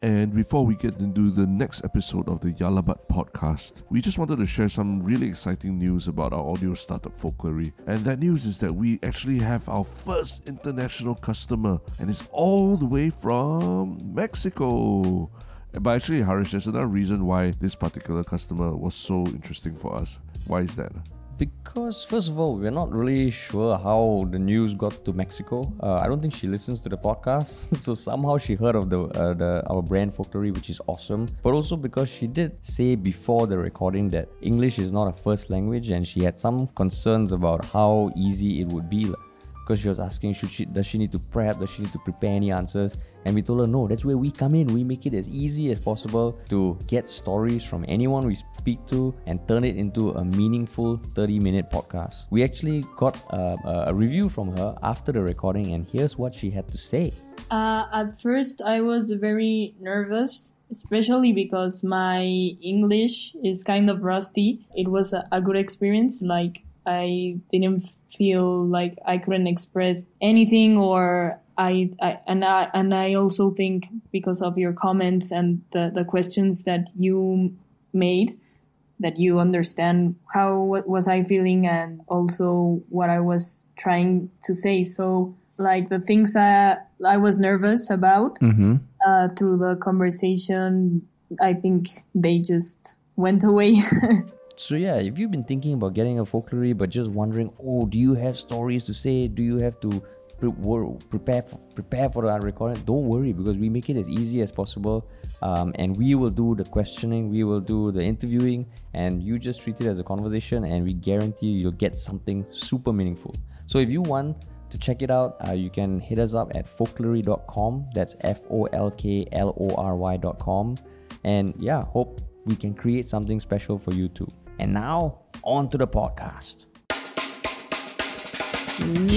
And before we get into the next episode of the Yalabat podcast, we just wanted to share some really exciting news about our audio startup Folklory. And that news is that we actually have our first international customer, and it's all the way from Mexico. But actually, Harish, there's another reason why this particular customer was so interesting for us. Why is that? Because first of all, we're not really sure how the news got to Mexico. Uh, I don't think she listens to the podcast, so somehow she heard of the, uh, the our brand Folklory, which is awesome. But also because she did say before the recording that English is not a first language, and she had some concerns about how easy it would be. Because she was asking should she does she need to prep? Does she need to prepare any answers? And we told her no that's where we come in. We make it as easy as possible to get stories from anyone we speak to and turn it into a meaningful 30 minute podcast. We actually got a, a review from her after the recording and here's what she had to say. Uh, at first i was very nervous especially because my english is kind of rusty. It was a, a good experience. Like i didn't feel like I couldn't express anything or I, I, and I and I also think because of your comments and the, the questions that you made that you understand how what was I feeling and also what I was trying to say. So like the things I, I was nervous about mm-hmm. uh, through the conversation, I think they just went away. So yeah, if you've been thinking about getting a folklory but just wondering, oh, do you have stories to say? Do you have to pre- prepare for, prepare for our recording? Don't worry because we make it as easy as possible, um, and we will do the questioning, we will do the interviewing, and you just treat it as a conversation, and we guarantee you'll get something super meaningful. So if you want to check it out, uh, you can hit us up at folklory.com. That's F O L K L O R Y.com. And yeah, hope we can create something special for you too. And now, on to the podcast.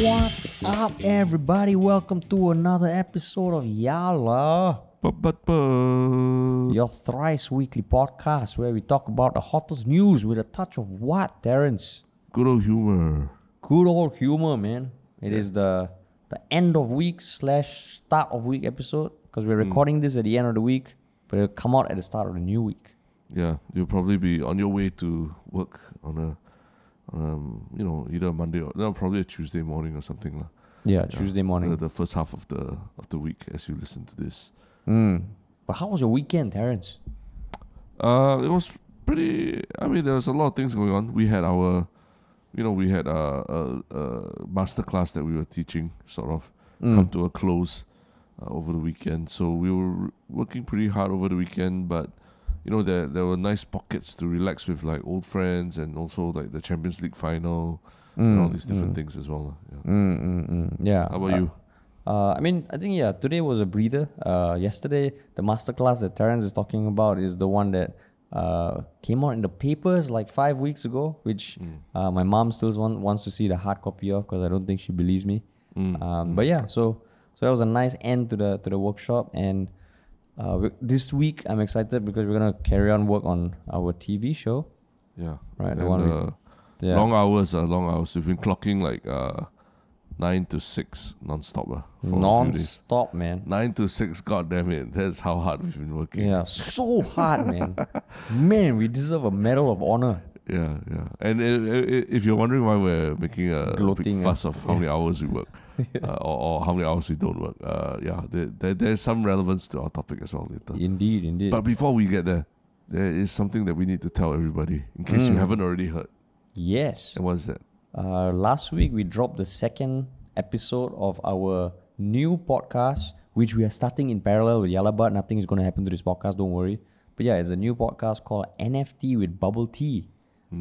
What's up, everybody? Welcome to another episode of Yala, But, but, but. your thrice weekly podcast where we talk about the hottest news with a touch of what, Terence? Good old humor. Good old humor, man. It is the the end of week slash start of week episode because we're hmm. recording this at the end of the week, but it'll come out at the start of the new week. Yeah, you'll probably be on your way to work on a, on um, you know, either a Monday or no, probably a Tuesday morning or something lah. Yeah, Tuesday morning. The, the first half of the of the week as you listen to this. Mm. But how was your weekend, Terence? Uh, it was pretty. I mean, there was a lot of things going on. We had our, you know, we had a, a, a master class that we were teaching, sort of Mm. come to a close uh, over the weekend. So we were working pretty hard over the weekend, but you know, there there were nice pockets to relax with, like old friends, and also like the Champions League final and all these different mm. things as well. Yeah. Mm, mm, mm. Yeah. How about Uh, you? Uh, I mean, I think yeah. Today was a breather. Uh, yesterday, the masterclass that Terence is talking about is the one that uh, came out in the papers like five weeks ago, which Mm. uh, my mom still want, wants to see the hard copy of because I don't think she believes me. Mm, Um, But yeah, so so that was a nice end to the to the workshop, and uh, this week I'm excited because we're gonna carry on work on our TV show. Yeah. Right, And, one we- uh, Yeah. Long hours, uh, long hours. We've been clocking like uh, nine to six non-stop uh, for a few days. Non-stop, man. Nine to six, god damn it. That's how hard we've been working. Yeah, so hard, man. man, we deserve a medal of honor. Yeah, yeah. And uh, uh, if you're wondering why we're making a Gloating, big uh, fuss of how many hours we work, uh, or, or how many hours we don't work, uh, yeah, there, there, there's some relevance to our topic as well later. Indeed, indeed. But before we get there, there is something that we need to tell everybody in case you Mm. haven't already heard. yes. And what's that? Uh, last week we dropped the second episode of our new podcast, which we are starting in parallel with Yalabat. Nothing is going to happen to this podcast, don't worry. But yeah, it's a new podcast called NFT with Bubble Tea.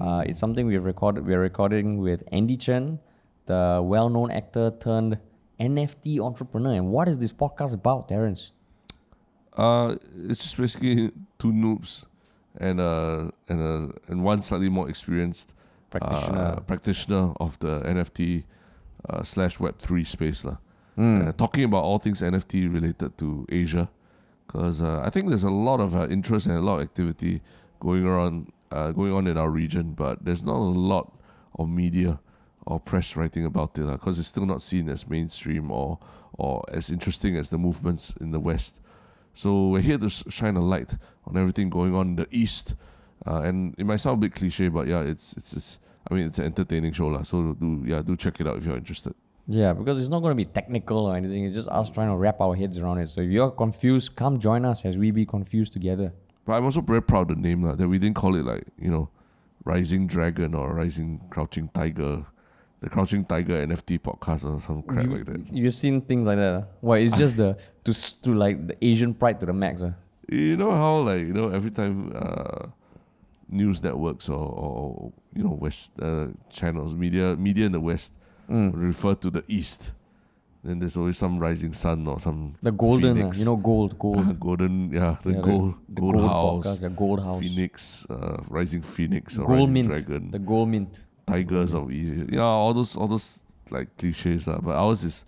Uh, it's something we've recorded. We're recording with Andie Chen, the well-known actor turned NFT entrepreneur. And what is this podcast about, Terence? Uh, it's just basically two noobs and uh and uh and one slightly more experienced Practitioner. uh, practitioner of the NFT uh, slash Web three space lah. Mm. Uh, talking about all things NFT related to Asia, because uh, I think there's a lot of uh, interest and a lot of activity going around uh, going on in our region, but there's not a lot of media or press writing about it because it's still not seen as mainstream or or as interesting as the movements in the West. So we're here to shine a light on everything going on in the East. Uh, and it might sound a bit cliche, but yeah, it's it's, it's I mean it's an entertaining show lah. So do yeah do check it out if you're interested. Yeah, because it's not going to be technical or anything. It's just us trying to wrap our heads around it. So if you're confused, come join us as we be confused together. But I'm also very proud of the name lah, that we didn't call it like you know, Rising Dragon or Rising Crouching Tiger, the Crouching Tiger NFT podcast or some crap you, like that. You've seen things like that. huh? Why? It's just the to to like the Asian pride to the max. huh? You know how like you know every time uh, news networks or, or you know West uh, channels media media in the West Mm. refer to the East, then there's always some rising sun or some The golden, uh, you know, gold, gold. golden yeah the Yeah, gold the gold, gold house. podcast, yeah, gold house. Phoenix, uh, Rising Phoenix or Gold Rising mint. Dragon, The gold mint. Tigers of Egypt. Yeah, all those all those like cliches. Uh, but ours is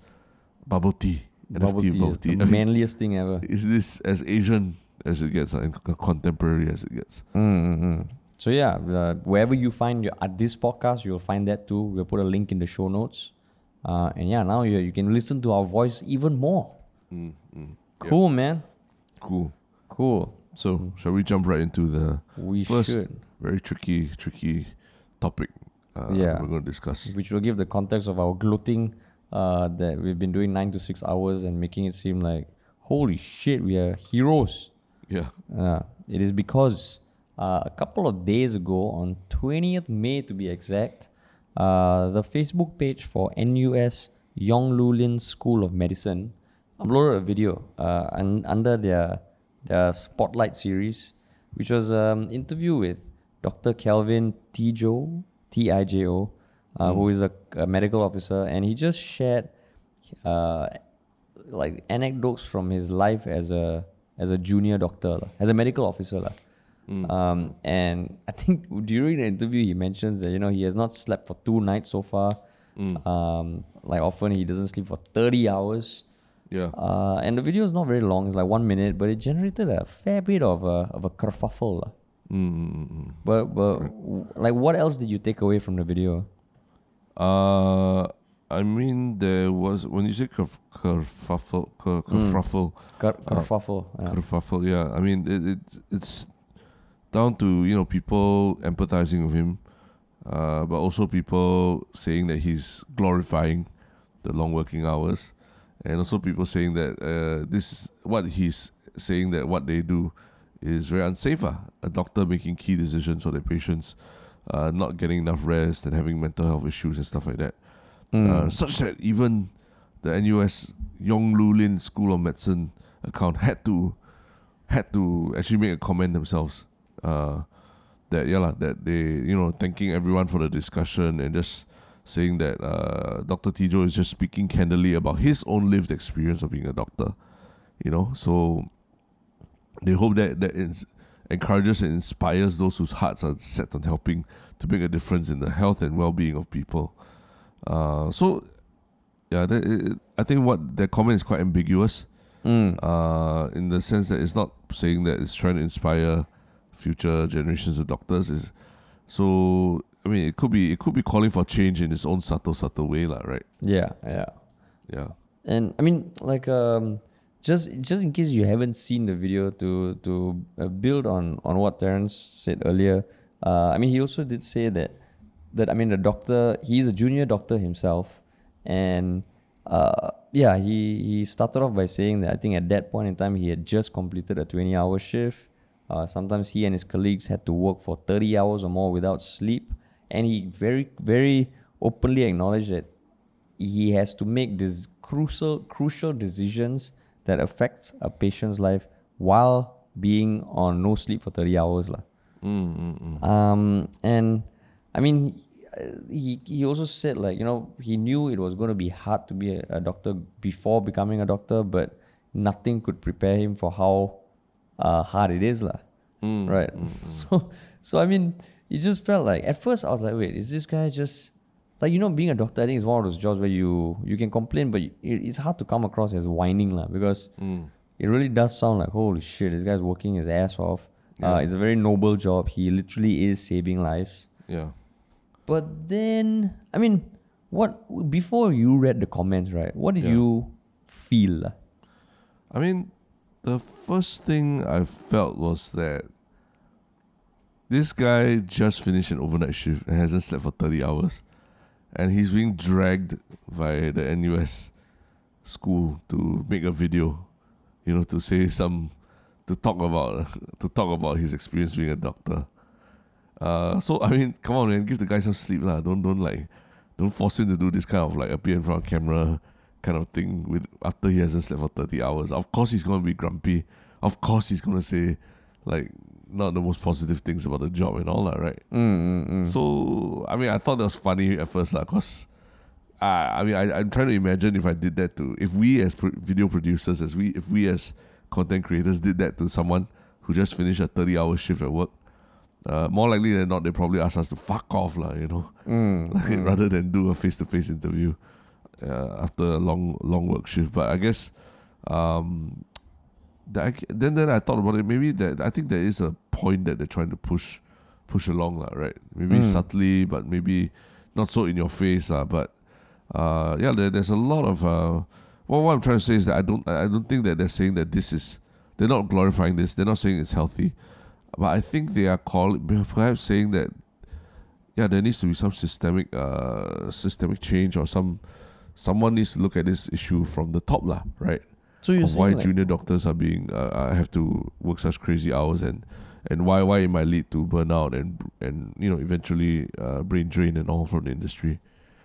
bubble tea. Bubble tea, bubble tea. the manliest thing ever. Is this as Asian as it gets uh, and contemporary as it gets? Mm-hmm. So yeah, uh, wherever you find your at this podcast, you'll find that too. We'll put a link in the show notes. Uh, and yeah, now you you can listen to our voice even more. Mm, mm. Cool, man. Cool. Cool. So, shall we jump right into the We First- should, very tricky, tricky topic uh, Yeah. we're going to discuss? which will give the context of our gloating uh, that we've been doing nine to six hours and making it seem like holy shit, we are heroes. Yeah. Uh, it is because uh, a couple of days ago, on 20th May to be exact, uh, the Facebook page for NUS Yong Loo Lin School of Medicine uploaded a video uh, un- under their, their Spotlight series, which was an interview with Dr. Kelvin Tijo, T I J O, uh, who is a, a medical officer, and he just shared uh, like anecdotes from his life as a as a junior doctor, as a medical officer. lah. Um, and I think during the interview, he mentions that you know he has not slept for two nights so far. Um, like often he doesn't sleep for thirty hours. Yeah. Uh, and the video is not very long; it's like one minute, but it generated a fair bit of a of a kerfuffle. Lah. Mm, mm, mm, mm. But but like, what else did you take away from the video? Uh, I mean, there was when you say kerf- kerfuffle, ker- kerfuffle, Ker- kerfuffle. yeah. kerfuffle. Yeah, I mean, it, it it's down to you know people empathizing with him, uh, but also people saying that he's glorifying the long working hours, and also people saying that uh, this what he's saying that what they do is very unsafe. ah. A doctor making key decisions for their patients, uh, not getting enough rest and having mental health issues and stuff like that. Mm. Uh, such that even the NUS Yong Loo Lin School of Medicine account had to had to actually make a comment themselves. Uh, that yeah lah, that they you know thanking everyone for the discussion and just saying that uh, Dr. Tijo is just speaking candidly about his own lived experience of being a doctor. You know, so they hope that that ins- encourages and inspires those whose hearts are set on helping to make a difference in the health and well-being of people. Uh, so yeah, that, it, I think what their comment is quite ambiguous. Mm. Uh, in the sense that it's not saying that it's trying to inspire future generations of doctors. Is so I mean it could be it could be calling for change in its own subtle subtle way, lah, right? Yeah, yeah. Yeah. And I mean, like, um, just just in case you haven't seen the video, to to uh, build on on what Terence said earlier. Uh, I mean, he also did say that that I mean, the doctor, he's a junior doctor himself, and uh, yeah, he he started off by saying that I think at that point in time he had just completed a twenty hour shift. Uh, sometimes he and his colleagues had to work for thirty hours or more without sleep, and he very very openly acknowledged that he has to make these crucial crucial decisions that affects a patient's life while being on no sleep for 30 hours lah. Mm, mm, mm. um and i mean he he also said like you know he knew it was going to be hard to be a, a doctor before becoming a doctor but nothing could prepare him for how uh, hard it is lah. Mm, right mm, so so i mean it just felt like at first i was like wait is this guy just like you know being a doctor i think is one of those jobs where you you can complain but it, it's hard to come across as whining lah because mm. it really does sound like holy shit this guy's working his ass off uh, it's a very noble job he literally is saving lives Yeah. but then i mean what before you read the comments right what did Yeah. you feel? I mean, the first thing I felt was that this guy just finished an overnight shift and hasn't slept for 30 hours. And he's being dragged by the NUS school to make a video, you know, to say some, to talk about, to talk about his experience being a doctor. Uh, so I mean, come on, man, give the guy some sleep, lah. Don't don't like, don't force him to do this kind of like appear in front of camera, kind of thing with after he hasn't slept for thirty hours. Of course, he's gonna be grumpy. Of course, he's gonna say like not the most positive things about the job and all that, right? Mm, mm, mm. So I mean, I thought that was funny at first, lah, cause. I I mean, I, I'm trying to imagine if I did that to, if we as pro- video producers, as we, if we as content creators did that to someone who just finished a 30 hour shift at work, uh, more likely than not, they probably ask us to fuck off, lah, you know, Mm, like, mm. rather than do a face to face interview uh, after a long long work shift. But I guess, um, I, then then I thought about it. Maybe that I think there is a point that they're trying to push push along, lah, right? Maybe Mm. subtly, but maybe not so in your face, lah. But uh, yeah, there, there's a lot of uh, well, what I'm trying to say is that I don't I don't think that they're saying that this is they're not glorifying this. They're not saying it's healthy, but I think they are calling perhaps saying that yeah, there needs to be some systemic uh systemic change or some someone needs to look at this issue from the top lah, right? So Of why like, junior doctors are being uh, uh, have to work such crazy hours and and why why it might lead to burnout and and you know eventually uh, brain drain and all from the industry.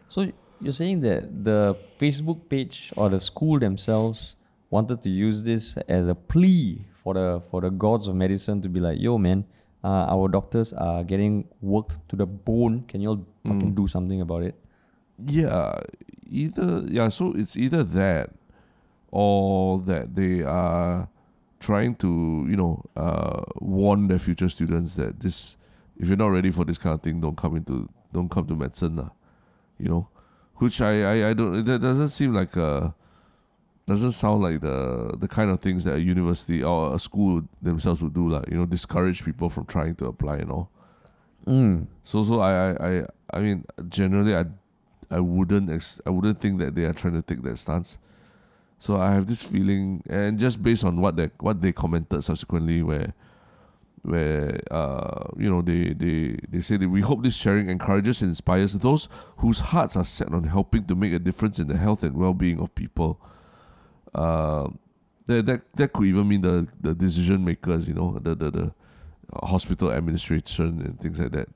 So you're saying that the Facebook page or the school themselves wanted to use this as a plea for the for the gods of medicine to be like, yo man, uh, our doctors are getting worked to the bone. Can you all fucking do something about it? Yeah, either yeah. So it's either that, or that they are trying to you know uh, warn their future students that this if you're not ready for this kind of thing, don't come into don't come to medicine, lah. You know, which I I, I don't that doesn't seem like a doesn't sound like the the kind of things that a university or a school themselves would do, like you know, discourage people from trying to apply and all. Mm. So so I I I, I mean generally I I wouldn't ex- I wouldn't think that they are trying to take that stance. So I have this feeling, and just based on what they what they commented subsequently, where where uh you know they they they say that we hope this sharing encourages and inspires those whose hearts are set on helping to make a difference in the health and well being of people. Uh, that that that could even mean the the decision makers, you know, the the the hospital administration and things like that.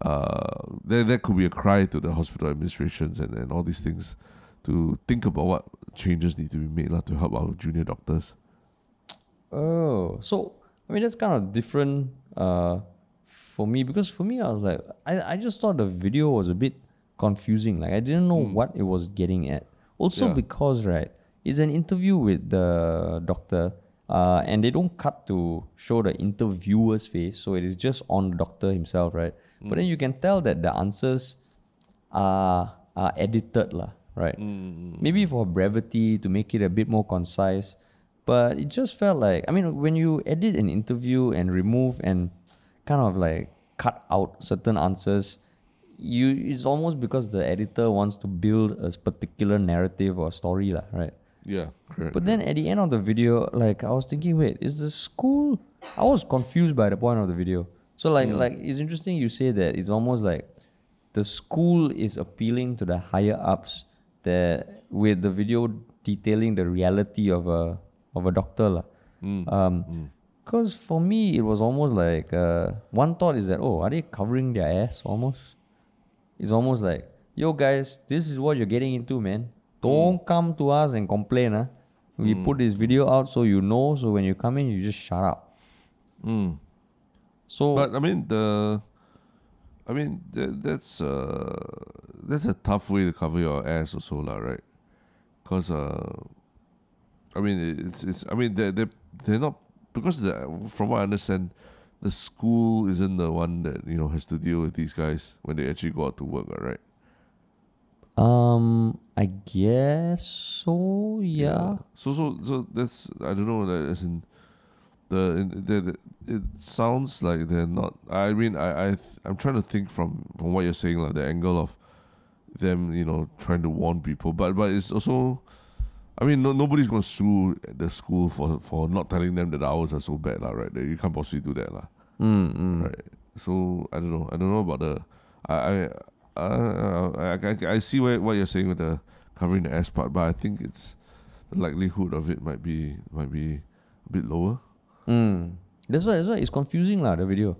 Uh, there there could be a cry to the hospital administrations and, and all these things to think about what changes need to be made lah, to help our junior doctors. Oh, so I mean that's kind of different uh, for me because for me I was like I, I just thought the video was a bit confusing. Like I didn't know what it was getting at. Also Yeah. because right, it's an interview with the doctor, uh, and they don't cut to show the interviewer's face, so it is just on the doctor himself, right? But then you can tell that the answers are are edited lah, right? Mm, mm, mm, Maybe for brevity to make it a bit more concise. But it just felt like I mean when you edit an interview and remove and kind of like cut out certain answers, you it's almost because the editor wants to build a particular narrative or story, lah, right? Yeah, correct. But then at the end of the video, like I was thinking, wait, is the school? I was confused by the point of the video. So like, like it's interesting you say that it's almost like the school is appealing to the higher ups that with the video detailing the reality of a of a doctor lah. Um, because for me it was almost like uh, one thought is that oh are they covering their ass almost? It's almost like yo guys, this is what you're getting into, man. Don't come to us and complain, huh? We put this video out so you know. So when you come in, you just shut up. Mm. So But I mean the, I mean that, that's uh that's a tough way to cover your ass also lah, right? Because uh, I mean it's it's I mean they they they're not because the from what I understand, the school isn't the one that you know has to deal with these guys when they actually go out to work, right? um, I guess so. Yeah. So so so that's I don't know that as in the, the, the it sounds like they're not. I mean I I I'm trying to think from from what you're saying like the angle of them you know trying to warn people, but but it's also I mean, no, nobody's going to sue the school for for not telling them that the hours are so bad, lah, right? You can't possibly do that, lah. Mm, mm. Right. So I don't know. I don't know about the. I I I, I, I see what what you're saying with the covering the S part, but I think it's the likelihood of it might be might be a bit lower. Mm. That's why that's why it's confusing lah the video.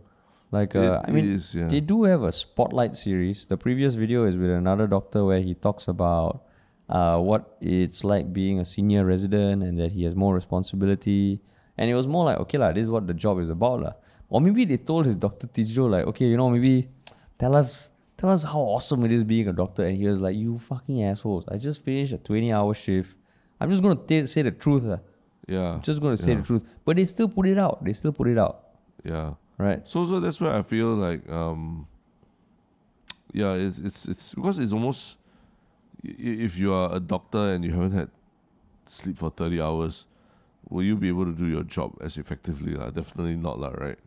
Like uh, I mean is, yeah. they do have a spotlight series. The previous video is with another doctor where he talks about uh, what it's like being a senior resident and that he has more responsibility. And it was more like, okay, lah, this is what the job is about. lah. Or maybe they told his Dr. Tijo, like, okay, you know, maybe tell us tell us how awesome it is being a doctor. And he was like, You fucking assholes. I just finished a 20 hour shift. I'm just gonna t- say the truth. Yeah. I'm just gonna say yeah. the truth. But they still put it out. They still put it out. Yeah. Right. So so that's why I feel like um yeah, it's it's it's because it's almost if you are a doctor and you haven't had sleep for 30 hours, will you be able to do your job as effectively? lah? Definitely not, lah, right?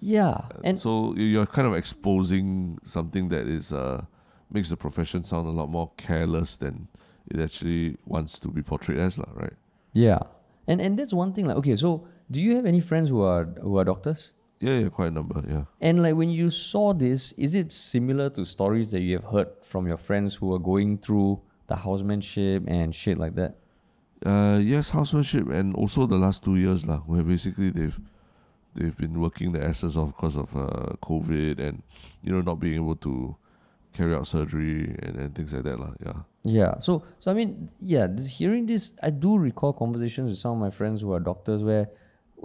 Yeah. And so you- you're kind of exposing something that is uh makes the profession sound a lot more careless than it actually wants to be portrayed as, lah, right? Yeah, and and that's one thing. Like, okay, so do you have any friends who are who are doctors? Yeah, yeah, quite a number, yeah. And like when you saw this, is it similar to stories that you have heard from your friends who are going through the housemanship and shit like that? Uh, yes, housemanship, and also the last two years, lah, where basically they've they've been working the asses off because of uh, COVID and you know not being able to carry out surgery and, and things like that, lah. Yeah, Yeah. So so I mean, yeah, this, hearing this, I do recall conversations with some of my friends who are doctors where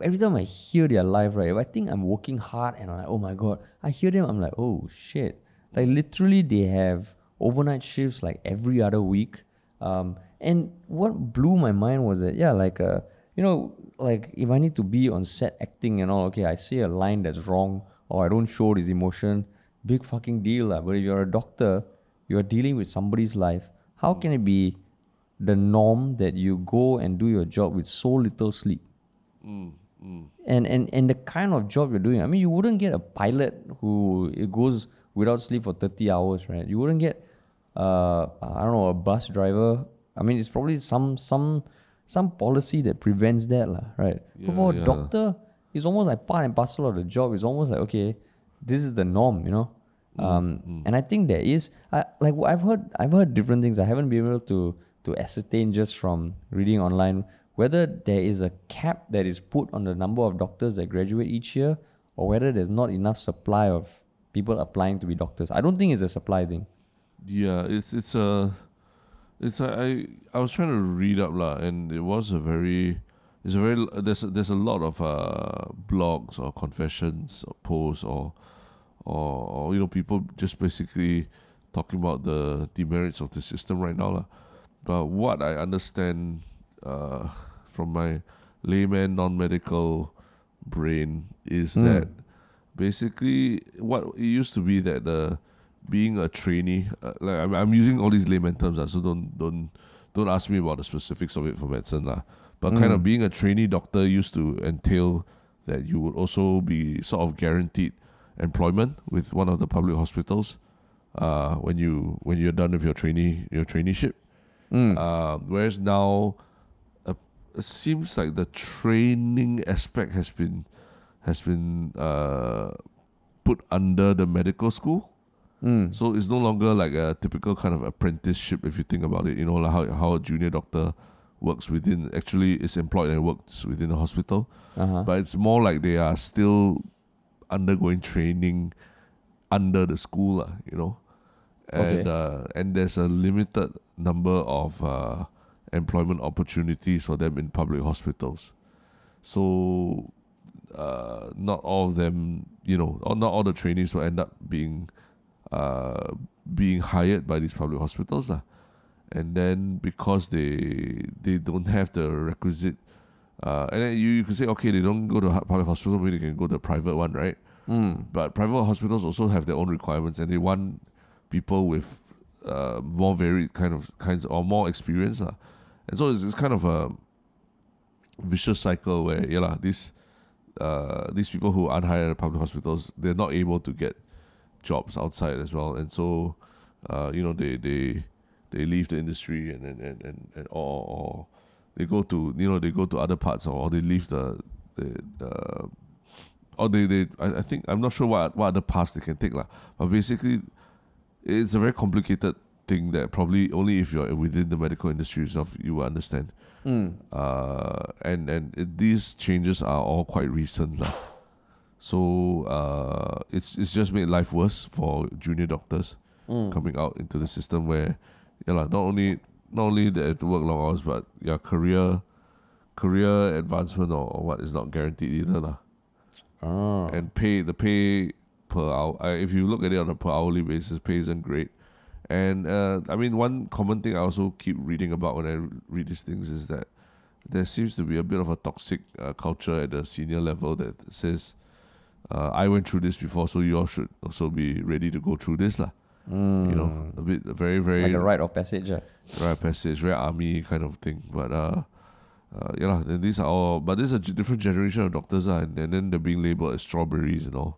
every time I hear their life, right, if I think I'm working hard and I'm like, oh my god, I hear them, I'm like, oh shit. Like literally they have overnight shifts like every other week. Um, and what blew my mind was that, yeah, like uh, you know, like if I need to be on set acting and all, okay, I say a line that's wrong or I don't show this emotion, big fucking deal. lah. But if you're a doctor, you're dealing with somebody's life. How can it be the norm that you go and do your job with so little sleep? And, and and the kind of job you're doing, I mean, you wouldn't get a pilot who it goes without sleep for 30 hours, right? You wouldn't get, uh, I don't know, a bus driver. I mean, it's probably some some some policy that prevents that, lah, right? but for a yeah. doctor, it's almost like part and parcel of the job. It's almost like okay, this is the norm, you know. Um, and I think there is, I, like I've heard, I've heard different things. I haven't been able to to ascertain just from reading online whether there is a cap that is put on the number of doctors that graduate each year, or whether there's not enough supply of people applying to be doctors. I don't think it's a supply thing. yeah. It's it's a it's a, I I was trying to read up lah, and it was a very it's a very there's a, there's a lot of uh blogs or confessions or posts or or, or you know people just basically talking about the demerits of the system right now lah. But what I understand uh, from my layman non-medical brain is Mm. that basically what it used to be that the being a trainee uh, like I'm, I'm using all these layman terms uh, so don't don't don't ask me about the specifics of it for medicine lah. But kind of being a trainee doctor used to entail that you would also be sort of guaranteed employment with one of the public hospitals uh, when you when you're done with your trainee your traineeship Mm. uh, whereas now, uh, it seems like the training aspect has been has been uh, put under the medical school. Mm. So it's no longer like a typical kind of apprenticeship if you think about it. You know, like how how a junior doctor works within actually is employed and works within a hospital. Uh-huh. But it's more like they are still undergoing training under the school, lah, you know. And Okay. uh, and there's a limited number of uh, employment opportunities for them in public hospitals. So uh, not all of them, you know, or not all the trainees will end up being uh, being hired by these public hospitals, lah. And then because they they don't have the requisite, uh, and then you, you could say okay, they don't go to public hospital, maybe they can go to private one, right? Mm. But private hospitals also have their own requirements, and they want people with uh, more varied kind of kinds or more experience, lah. And so it's, it's kind of a vicious cycle where yeah, lah, these uh, these people who aren't hired at public hospitals, they're not able to get jobs outside as well, and so uh, you know they they they leave the industry and and and and, and or, or they go to you know they go to other parts or they leave the the. Uh, or they, they I, I think I'm not sure what what other paths they can take lah. But basically, it's a very complicated thing that probably only if you're within the medical industry yourself you will understand. Uh, and and it, these changes are all quite recent lah. So uh, it's it's just made life worse for junior doctors coming out into the system where, yeah, lah, not only not only have to work long hours, but your career career advancement or, or what is not guaranteed either lah. Oh. And pay the pay per hour. Uh, if you look at it on a per hourly basis, pay isn't great. And uh, I mean, one common thing I also keep reading about when I read these things is that there seems to be a bit of a toxic uh, culture at the senior level that says, uh, "I went through this before, so you all should also be ready to go through this, lah." You know, a bit very very Like a rite of passage. ah. right passage, very army kind of thing. But uh, uh yeah, lah, these are all. But this is a different generation of doctors, uh, and, and then they're being labeled as strawberries and all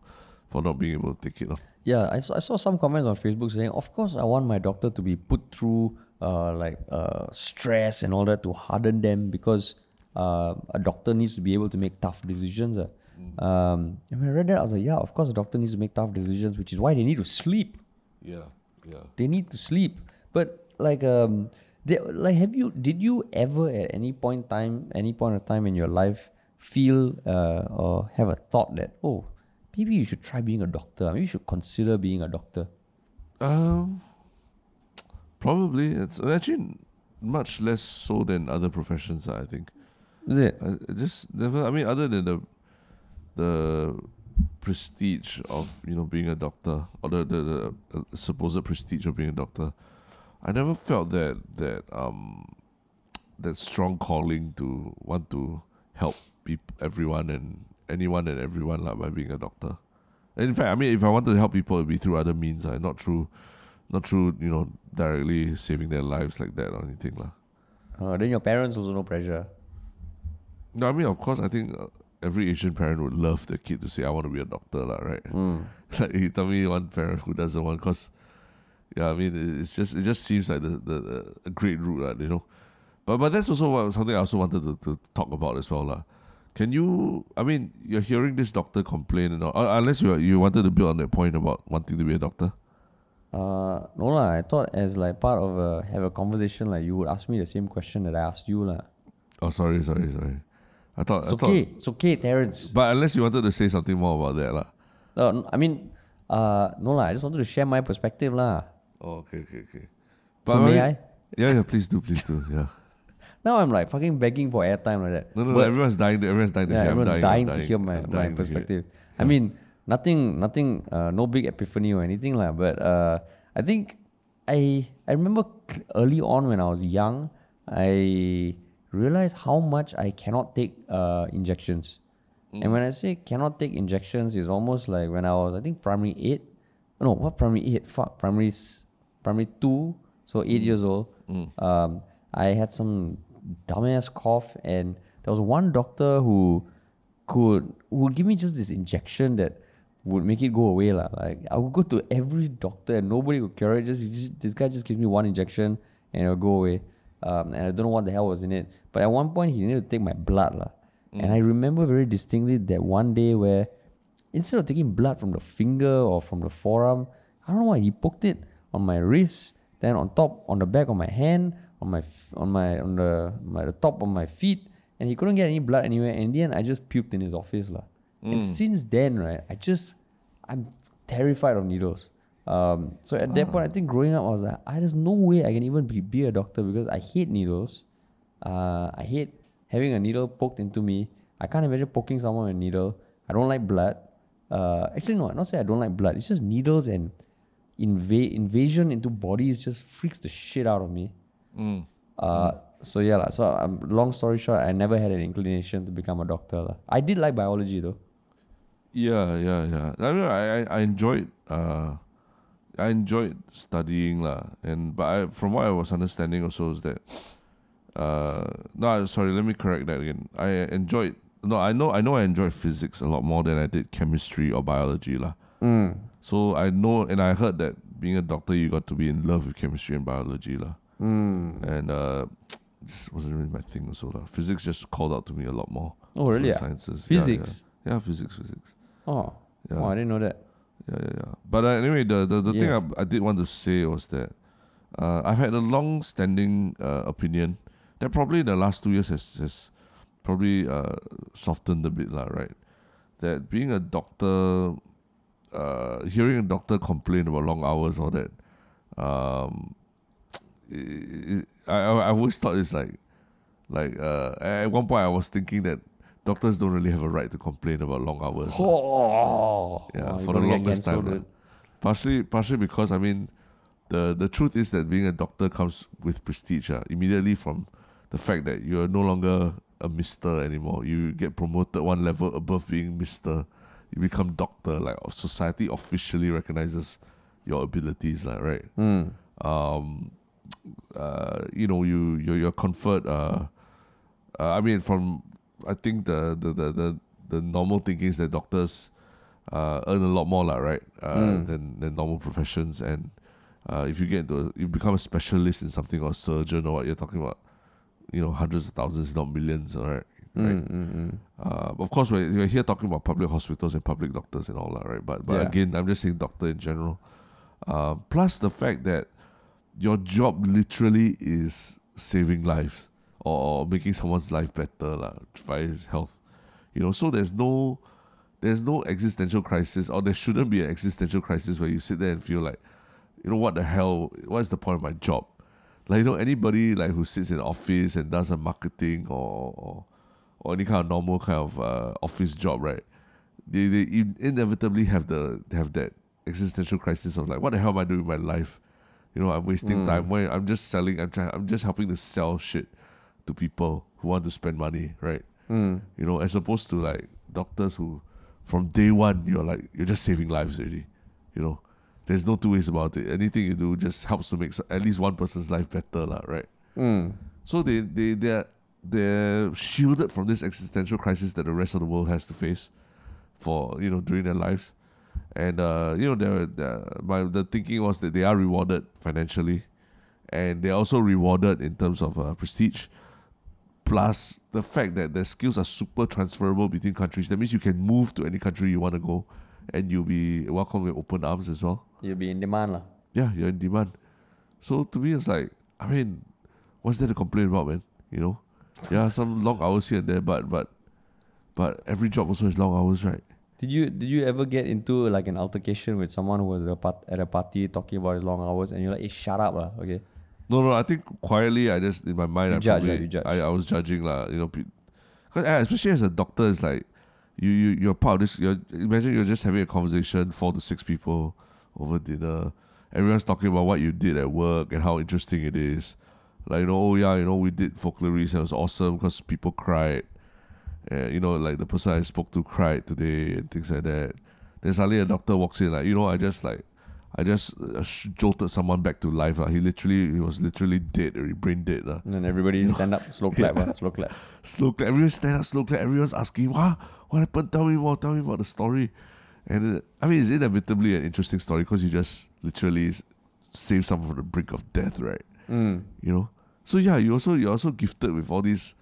for not being able to take it. lah. Yeah, I saw, I saw some comments on Facebook saying, of course, I want my doctor to be put through uh, like uh, stress and all that to harden them because uh, a doctor needs to be able to make tough decisions. ah. Um, and when I read that, I was like, yeah, of course, a doctor needs to make tough decisions, which is why they need to sleep. Yeah, yeah. They need to sleep. But like, um, they, like, have you? Did you ever at any point time, any point of time in your life, feel uh, or have a thought that oh, maybe you should try being a doctor. Maybe you should consider being a doctor. Um, probably it's actually much less so than other professions. I think. Is it? I just never. I mean, other than the the prestige of you know being a doctor or the the, the supposed prestige of being a doctor, I never felt that that um that strong calling to want to help people everyone and anyone and everyone like by being a doctor. In fact, I mean, if I wanted to help people, it'd be through other means, uh, not through, not through you know directly saving their lives like that or anything lah. Uh, then your parents also no pressure. No, I mean, of course, I think uh, every Asian parent would love their kid to say, "I want to be a doctor," lah, right? like you tell me one parent who doesn't want, cause yeah, I mean, it- it's just it just seems like the the, the a great route, lah, you know. But but that's also what, something I also wanted to, to talk about as well, lah. Can you? I mean, you're hearing this doctor complain and all, uh, unless you you wanted to build on that point about wanting to be a doctor. Uh, no lah. I thought as like part of a have a conversation, like you would ask me the same question that I asked you lah. Oh, sorry, sorry, sorry. I thought It's I thought, okay. It's okay, Terence. but unless you wanted to say something more about that, lah. Uh, I mean, uh, no lah. I just wanted to share my perspective lah. Oh, okay, okay, okay. So But may I? Yeah, yeah. Please do, please do. Yeah. Now I'm like fucking begging for airtime like that. No, no, no. Everyone's dying. To, everyone's dying to yeah, hear. Everyone's dying, dying, I'm to hear my, my dying to hear it. perspective. I mean, nothing, nothing, uh, no big epiphany or anything lah. But uh, I think I I remember early on when I was young, I realized how much I cannot take uh, injections. And when I say cannot take injections, it's almost like when I was I think primary eight. No, what primary eight? Fuck, primary primary two. So eight years old. Um, I had some dumbass cough, and there was one doctor who could would give me just this injection that would make it go away lah. Like I would go to every doctor and nobody would cure it. Just, just this guy just gives me one injection and it'll go away. Um, and I don't know what the hell was in it. But at one point he needed to take my blood lah. And I remember very distinctly that one day where instead of taking blood from the finger or from the forearm, I don't know why he poked it on my wrist, then on top, on the back of my hand, on my f- on my on the my the top of my feet, and he couldn't get any blood anywhere. And in the end, I just puked in his office lah. And since then, right, I just I'm terrified of needles. Um, so at that point, I think growing up, I was like, I there's no way I can even be, be a doctor because I hate needles. Uh, I hate having a needle poked into me. I can't imagine poking someone with a needle. I don't like blood. Uh, actually, no, not say I don't like blood. It's just needles and inva- invasion into bodies just freaks the shit out of me. Uh, So yeah, so um, long story short, I never had an inclination to become a doctor. lah. I did like biology though. Yeah, yeah, yeah. I mean, I, I enjoyed, uh, I enjoyed studying lah. And but I, from what I was understanding also is that, uh, no, sorry, let me correct that again. I enjoyed. No, I know, I know, I enjoyed physics a lot more than I did chemistry or biology lah. So I know, and I heard that being a doctor, you got to be in love with chemistry and biology lah. And uh, just wasn't really my thing also. lah. Physics just called out to me a lot more. Oh, really? the ah? Sciences. Yeah, yeah. Physics. Yeah, physics, physics. Oh. Yeah. oh, I didn't know that. Yeah, yeah, yeah. But uh, anyway, the the, the thing I, I did want to say was that uh, I've had a long-standing uh, opinion that probably in the last two years has, has probably uh, softened a bit, lah, right? That being a doctor, uh, hearing a doctor complain about long hours or that, um, i i I, I've always thought it's like, like uh, at one point I was thinking that doctors don't really have a right to complain about long hours. Oh, Yeah, oh, for the longest time. dude. Partially, partially because I mean, the the truth is that being a doctor comes with prestige. Uh, immediately from the fact that you're no longer a Mister anymore. You get promoted one level above being Mister. You become doctor. Like society officially recognizes your abilities. Like right. Mm. Um, uh, you know, you you're, you're conferred. Uh, uh, I mean, from I think the the the the, the normal thinking is that doctors uh, earn a lot more, lah, right? Uh, Mm. than than normal professions, and uh, if you get into a, you become a specialist in something or a surgeon or what you're talking about, you know, hundreds of thousands, not millions, all right? Right. Mm, mm, mm. Uh, of course, we're, we're here talking about public hospitals and public doctors and all that, right? But but Yeah. again, I'm just saying doctor in general. Uh, plus the fact that your job literally is saving lives or, making someone's life better lah, via his health. You know, so there's no there's no existential crisis or there shouldn't be an existential crisis where you sit there and feel like, you know, what the hell? What's the point of my job? Like you know, anybody like who sits in office and does a marketing or or, or any kind of normal kind of uh, office job, right? They they inevitably have the have that existential crisis of like, what the hell am I doing with my life? You know, I'm wasting Mm. time. When I'm just selling, I'm trying, I'm just helping to sell shit to people who want to spend money, right? Mm. You know, as opposed to like doctors who, from day one, you're like you're just saving lives already. You know, there's no two ways about it. Anything you do just helps to make at least one person's life better, lah, right? Mm. So they they they're they're shielded from this existential crisis that the rest of the world has to face for you know during their lives, and uh, you know they're, they're, my the thinking was that they are rewarded financially, and they're also rewarded in terms of uh, prestige. Plus the fact that their skills are super transferable between countries. That means you can move to any country you want to go, and you'll be welcomed with open arms as well You'll be in demand, lah. yeah, you're in demand. So to me, it's like, I mean, what's there to complain about, man? You know, yeah, some long hours here and there, but but but every job also has long hours, right? Did you did you ever get into like an altercation with someone who was a part, at a party talking about his long hours and you're like, hey, shut up, lah. Okay. No, no, I think quietly, I just in my mind, You I judge, probably, right? You. I, I was judging lah, you know, because eh, especially as a doctor, it's like you you you're part of this. You're, imagine you're just having a conversation, four to six people over dinner. Everyone's talking about what you did at work and how interesting it is. Like you know, oh yeah, you know, we did folklorees and it was awesome because people cried. And you know, like the person I spoke to cried today and things like that. Then suddenly a doctor walks in, like you know, I just like I just uh, jolted someone back to life. Uh. He literally, he was literally dead, or he brain dead. Uh. And then everybody stand up, slow clap, lah, slow clap. Slow clap. Everyone stand up, slow clap. Everyone's asking, what? What happened? Tell me more. Tell me about the story. And uh, I mean, it's inevitably an interesting story because you just literally save someone from the brink of death, right? Mm. You know. So yeah, you also you're also gifted with all these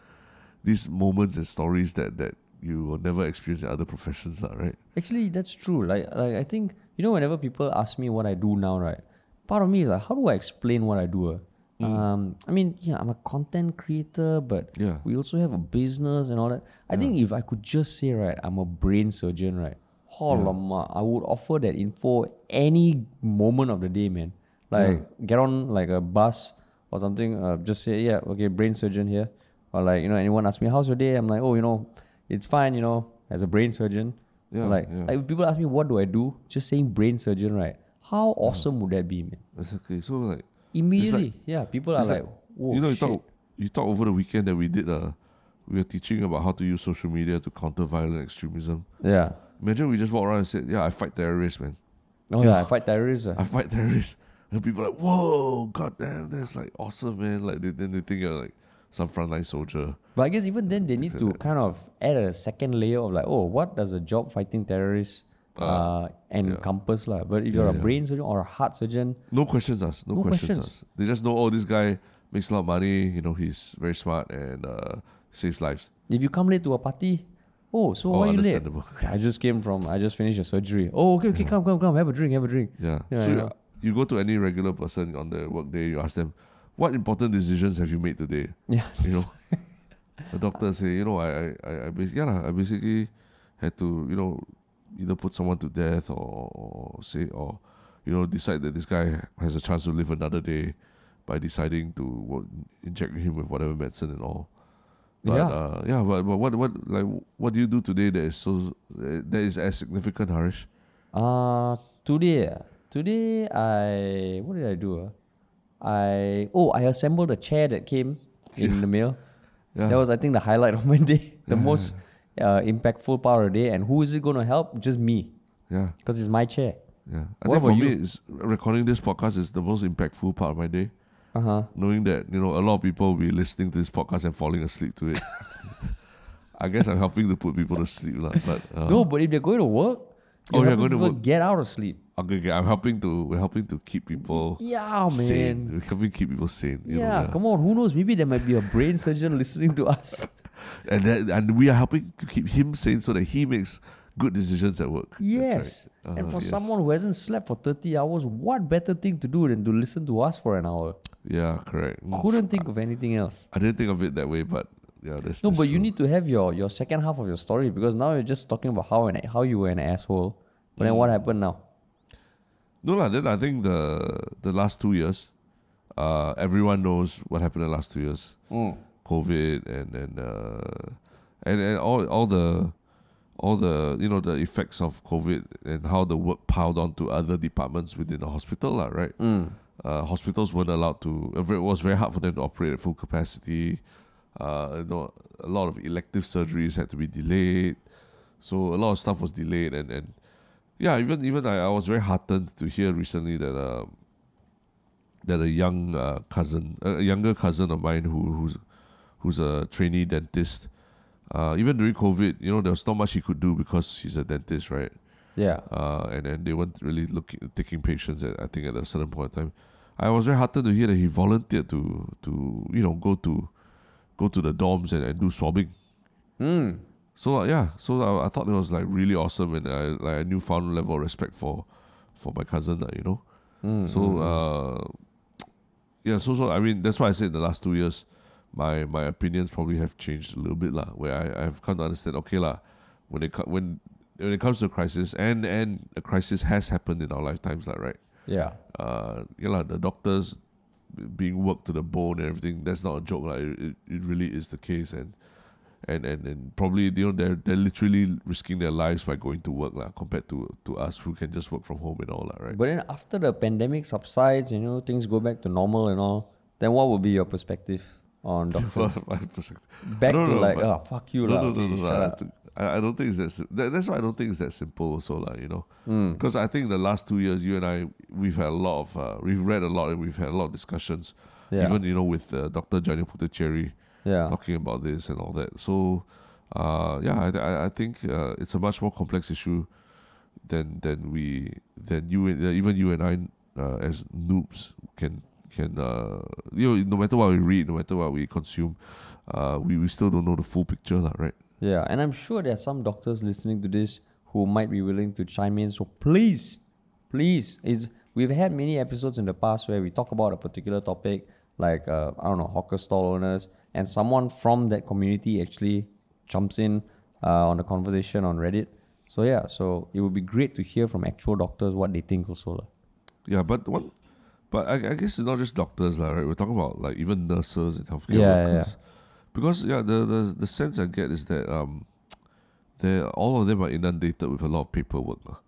these moments and stories that that you will never experience in other professions, lah, right? Actually, that's true. Like, like I think you know, whenever people ask me what I do now, right? Part of me is like, how do I explain what I do? ah? Um, I mean, yeah, I'm a content creator, but Yeah. we also have a business and all that. I think if I could just say, right, I'm a brain surgeon, right? Alamak, I would offer that info any moment of the day, man. Like, get on like a bus or something. Uh, just say, yeah, okay, brain surgeon here. Or like, you know, anyone ask me, how's your day? I'm like, oh, you know, it's fine, you know, as a brain surgeon. Yeah, like, yeah. like if people ask me, what do I do? Just saying brain surgeon, right? How awesome would that be, man? Exactly. So like Immediately, yeah, people are like, like- whoa, you know, you shit. talk you talk over the weekend that we did. Uh, we were teaching about how to use social media to counter violent extremism. yeah. Imagine we just walk around and said, "Yeah, I fight terrorists, man. Oh yeah, I fight terrorists. ah. I fight terrorists." And people are like, "Whoa, goddamn, that's like awesome, man!" Like they, then they think you're like some frontline soldier. But I guess even then they need to that. kind of add a second layer of like, oh, what does a job fighting terrorists uh, encompass lah? But if you're Yeah, a yeah. brain surgeon or a heart surgeon, No questions asked. No, No questions, questions. asked. They just know, oh, this guy makes a lot of money. You know, he's very smart and uh, saves lives. If you come late to a party, oh, so Oh, why you late? I just came from, I just finished a surgery. Oh, okay, okay, come, come, come, have a drink, have a drink. Yeah. Yeah, so you go to any regular person on the workday, you ask them, what important decisions have you made today? Yeah, You know, the doctor say, you know, I, I, I, basically, yeah, I basically had to, you know, either put someone to death or, or say, or, you know, decide that this guy has a chance to live another day by deciding to what, inject him with whatever medicine and all. But, Yeah. uh, yeah, but, but what, what, like, what do you do today that is so, that is as significant, Harish? Uh today, ah, today I what did I do? ah? I oh I assembled a chair that came in the mail. Yeah. That was I think the highlight of my day, the most uh, impactful part of the day. And who is it going to help? Just me, Yeah. because it's my chair. Yeah, I What think for about me, it's recording this podcast is the most impactful part of my day. Uh huh. Knowing that you know a lot of people will be listening to this podcast and falling asleep to it. I guess I'm helping to put people to sleep, lah. But uh, No, but if they're going to work, Oh, you're going to work. Get out of sleep. okay, okay, I'm helping to we're helping to keep people Yeah, sane. man. We're helping keep people sane. Yeah, know, come on. Who knows? Maybe there might be a brain surgeon listening to us. and that, and we are helping to keep him sane so that he makes good decisions at work. Yes. right. and Uh, for yes. someone who hasn't slept for 30 hours, what better thing to do than to listen to us for an hour? yeah, correct. Mm. Couldn't think of anything else. I didn't think of it that way, but yeah, that's No, that's but you need to have your, your second half of your story because now you're just talking about how an, how you were an asshole. But then what happened now? No, lah. Then I think the the last two years, uh, everyone knows what happened in the last two years. COVID and and uh, and and all all the all the you know the effects of COVID and how the work piled on to other departments within the hospital, lah. Right. Uh, hospitals weren't allowed to. It was very hard for them to operate at full capacity. Uh, you know, a lot of elective surgeries had to be delayed. So a lot of stuff was delayed, and and yeah, even even I, I was very heartened to hear recently that uh, that a young uh, cousin, a younger cousin of mine who who's who's a trainee dentist, uh, even during COVID, you know, there was not much he could do because he's a dentist, right? Yeah. Uh, and then they weren't really looking taking patients. At, I think at a certain point in time, I was very heartened to hear that he volunteered to to you know go to go to the dorms and, and do swabbing. Mm. So uh, yeah, so I, I thought it was like really awesome and I like a newfound level of respect for for my cousin, uh, you know. Mm, So uh, yeah, so so I mean that's why I said in the last two years, my my opinions probably have changed a little bit lah. Where I I've come to understand okay lah, when it when when it comes to a crisis and and a crisis has happened in our lifetimes lah, right? Yeah. Uh, yeah lah, the doctors being worked to the bone and everything. That's not a joke lah. It, it, really is the case and. And, and, and probably you know they're they're literally risking their lives by going to work lah, compared to to us who can just work from home and all that right. But then after the pandemic subsides, you know, things go back to normal and all, then what would be your perspective on doctors? My perspective. back to know, like, oh, fuck you, No, lah. no, no, no, shut no. I, I, don't think it's that, sim- that. That's why I don't think it's that simple. Also, like you know, Hmm. because I think the last two years, you and I, we've had a lot of, uh, we've read a lot and we've had a lot of discussions. Yeah. Even you know with uh, Dr. Janil Puthucheary Yeah. talking about this and all that. So, uh, yeah, I, I, I think uh, it's a much more complex issue than than we than you and uh, even you and I uh, as noobs can can uh, you know no matter what we read, no matter what we consume, uh, we, we still don't know the full picture, lah, right? Yeah, and I'm sure there are some doctors listening to this who might be willing to chime in. So please, please, is we've had many episodes in the past where we talk about a particular topic, like uh, I don't know, hawker stall owners, and someone from that community actually jumps in uh, on the conversation on Reddit. So yeah, so it would be great to hear from actual doctors what they think also. lah. Yeah, but what, but I, I guess it's not just doctors, right? We're talking about like even nurses and healthcare Yeah, yeah, workers. Because yeah, the, the the sense I get is that um, they all of them are inundated with a lot of paperwork, lah.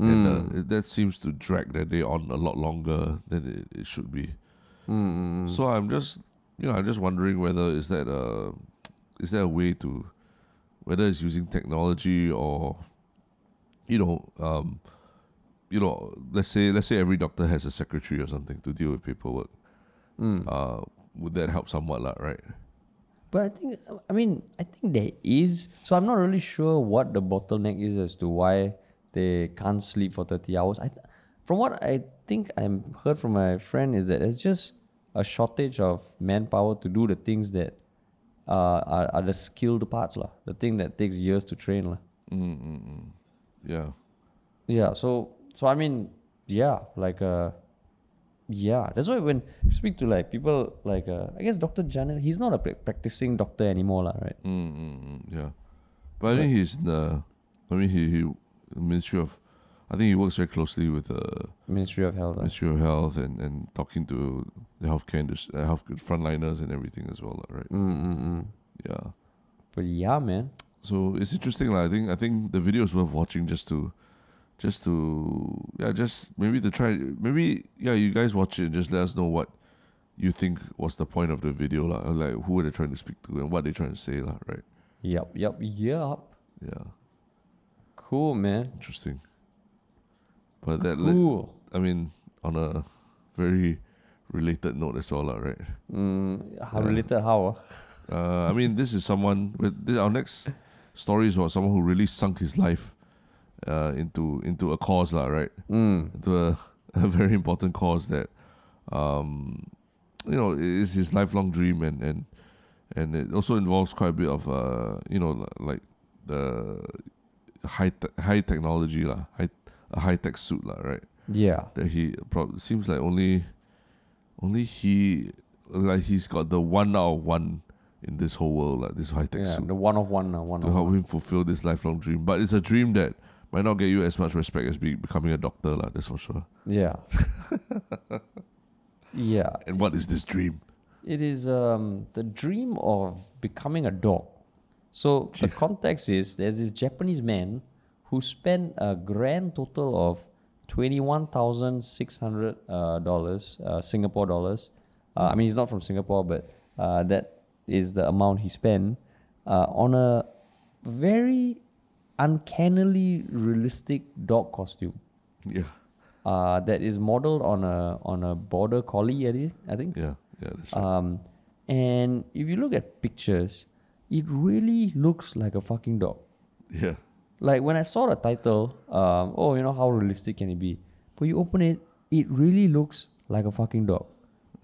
and uh, that seems to drag their day on a lot longer than it, it should be. So I'm just, you know, I'm just wondering whether is that a, is there a way to, whether it's using technology or, you know, um, you know, let's say let's say every doctor has a secretary or something to deal with paperwork. Uh, would that help somewhat, lah, right? But I think, I mean, I think there is. So I'm not really sure what the bottleneck is as to why they can't sleep for 30 hours. I, th- from what I think I'm heard from my friend is that it's just a shortage of manpower to do the things that uh, are, are the skilled parts lah. The thing that takes years to train lah. Yeah. Yeah. So so I mean yeah like uh yeah that's why when you speak to like people like uh, I guess Dr. Janil he's not a pra- practicing doctor anymore lah right. Mm, mm, mm, yeah. But I think he's in the. I mean, he, he Ministry of. I think he works very closely with the Ministry of Health. Ministry of Health and, and talking to the healthcare industry, uh, health frontliners and everything as well, right? Mm, mm, mm. Yeah. But yeah, man. So it's interesting, lah. I think I think the video is worth watching just to, just to yeah, just maybe to try maybe yeah, you guys watch it and just let us know what you think was the point of the video, lah. Like who are they trying to speak to and what they trying to say, lah. Right? Yup, yup, yup. Yeah. Cool, man. Interesting. But that Cool. I mean, on a very related note as well, lah, right? Mm, how Yeah. related? How? ah? Uh, I mean, this is someone with this, our next story is about someone who really sunk his life uh, into into a cause, lah, right? Mm. Into a, a very important cause that, um, you know, is his lifelong dream, and and and it also involves quite a bit of uh, you know, like the high te- high technology, lah, high a high tech suit, lah, right? Yeah. that he prob- seems like only only he like he's got the one out of one in this whole world like this high tech suit. Yeah, suit the one of one, uh, one to of help one. him fulfill this lifelong dream but it's a dream that might not get you as much respect as be, becoming a doctor lah, that's for sure Yeah. yeah. and what is this dream It is um, the dream of becoming a dog. So the context is there's this Japanese man who spent a grand total of twenty one thousand six hundred uh, dollars, uh, Singapore dollars. Uh, I mean, he's not from Singapore, but uh, that is the amount he spent uh, on a very uncannily realistic dog costume. yeah Uh, that is modeled on a on a border collie, I think. yeah yeah that's right. Um, and if you look at pictures, it really looks like a fucking dog. yeah Like when I saw the title, um, oh, you know how realistic can it be? But you open it, it really looks like a fucking dog.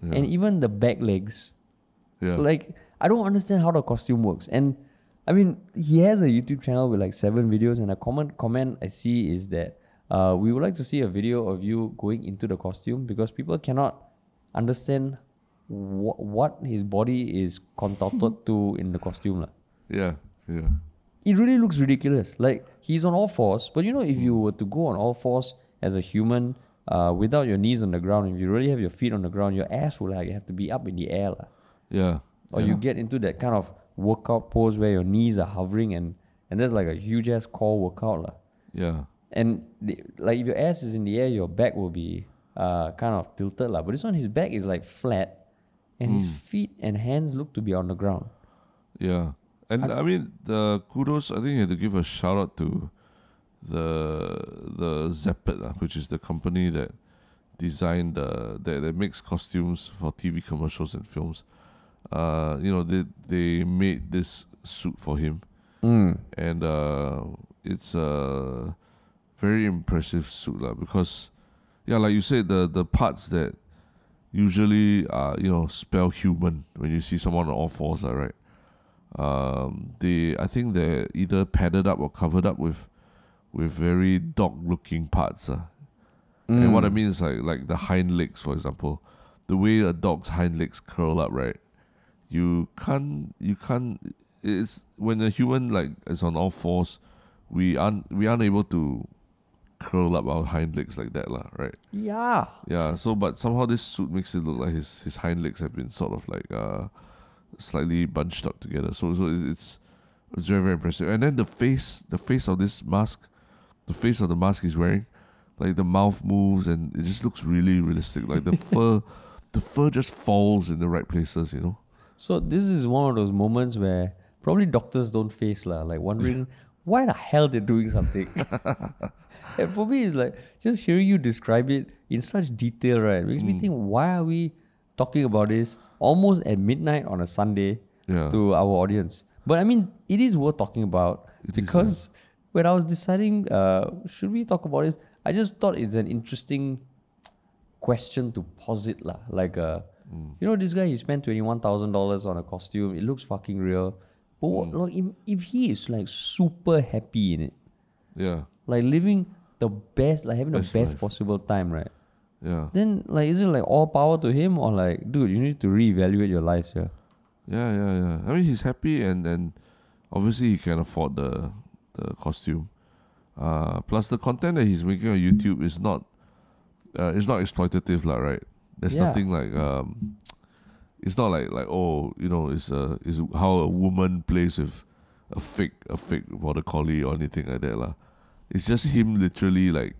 yeah And even the back legs, yeah like I don't understand how the costume works. And I mean, he has a YouTube channel with like seven videos, and a common comment I see is that uh, we would like to see a video of you going into the costume because people cannot understand wh- what his body is contorted to in the costume. yeah yeah It really looks ridiculous. Like he's on all fours, but you know, if you were to go on all fours as a human uh, without your knees on the ground, if you really have your feet on the ground, your ass will like have to be up in the air. lah yeah or yeah. you get into that kind of workout pose where your knees are hovering and and there's like a huge ass core workout lah. yeah and the, like if your ass is in the air your back will be uh, kind of tilted lah. but this one his back is like flat and his feet and hands look to be on the ground Yeah, and I, mean the kudos. I think you have to give a shout out to the the Zeppet, which is the company that designed the that, that makes costumes for TV commercials and films. Uh, you know they they made this suit for him, and uh, it's a very impressive suit lah. Because yeah, like you said, the the parts that usually uh you know spell human when you see someone on all fours, lah, right? um, they I think they're either padded up or covered up with with very dog looking parts. Uh. And what I mean is like like the hind legs, for example, the way a dog's hind legs curl up, right? You can't you can't it's when a human like is on all fours, we aren't we aren't able to curl up our hind legs like that, lah, right? yeah Yeah, so but somehow this suit makes it look like his his hind legs have been sort of like uh slightly bunched up together. So so it's it's, it's very very impressive. And then the face the face of this mask, the face of the mask he's wearing, like the mouth moves and it just looks really realistic. Like the fur the fur just falls in the right places, you know. So this is one of those moments where probably doctors don't face lah like wondering why the hell they're doing something? And for me it's like just hearing you describe it in such detail right makes me think why are we talking about this almost at midnight on a sunday Yeah. to our audience? But i mean it is worth talking about because when i was deciding uh, should we talk about this i just thought it's an interesting question to posit lah like uh, You know, this guy he spent twenty one thousand dollars on a costume. It looks fucking real. But what, like, if, if he is like super happy in it, Yeah. like living the best, like having Best the best life. possible time, right? Yeah. Then like is it like all power to him or like, dude, you need to reevaluate your life, yeah? Yeah, yeah, yeah. I mean, he's happy, and and obviously he can afford the the costume. Uh, plus the content that he's making on YouTube is not, uh, it's not exploitative, lah, right? There's Yeah. nothing like um, it's not like like oh, you know, it's a is how a woman plays with a fake a fake border collie or anything like that, lah. It's just him literally like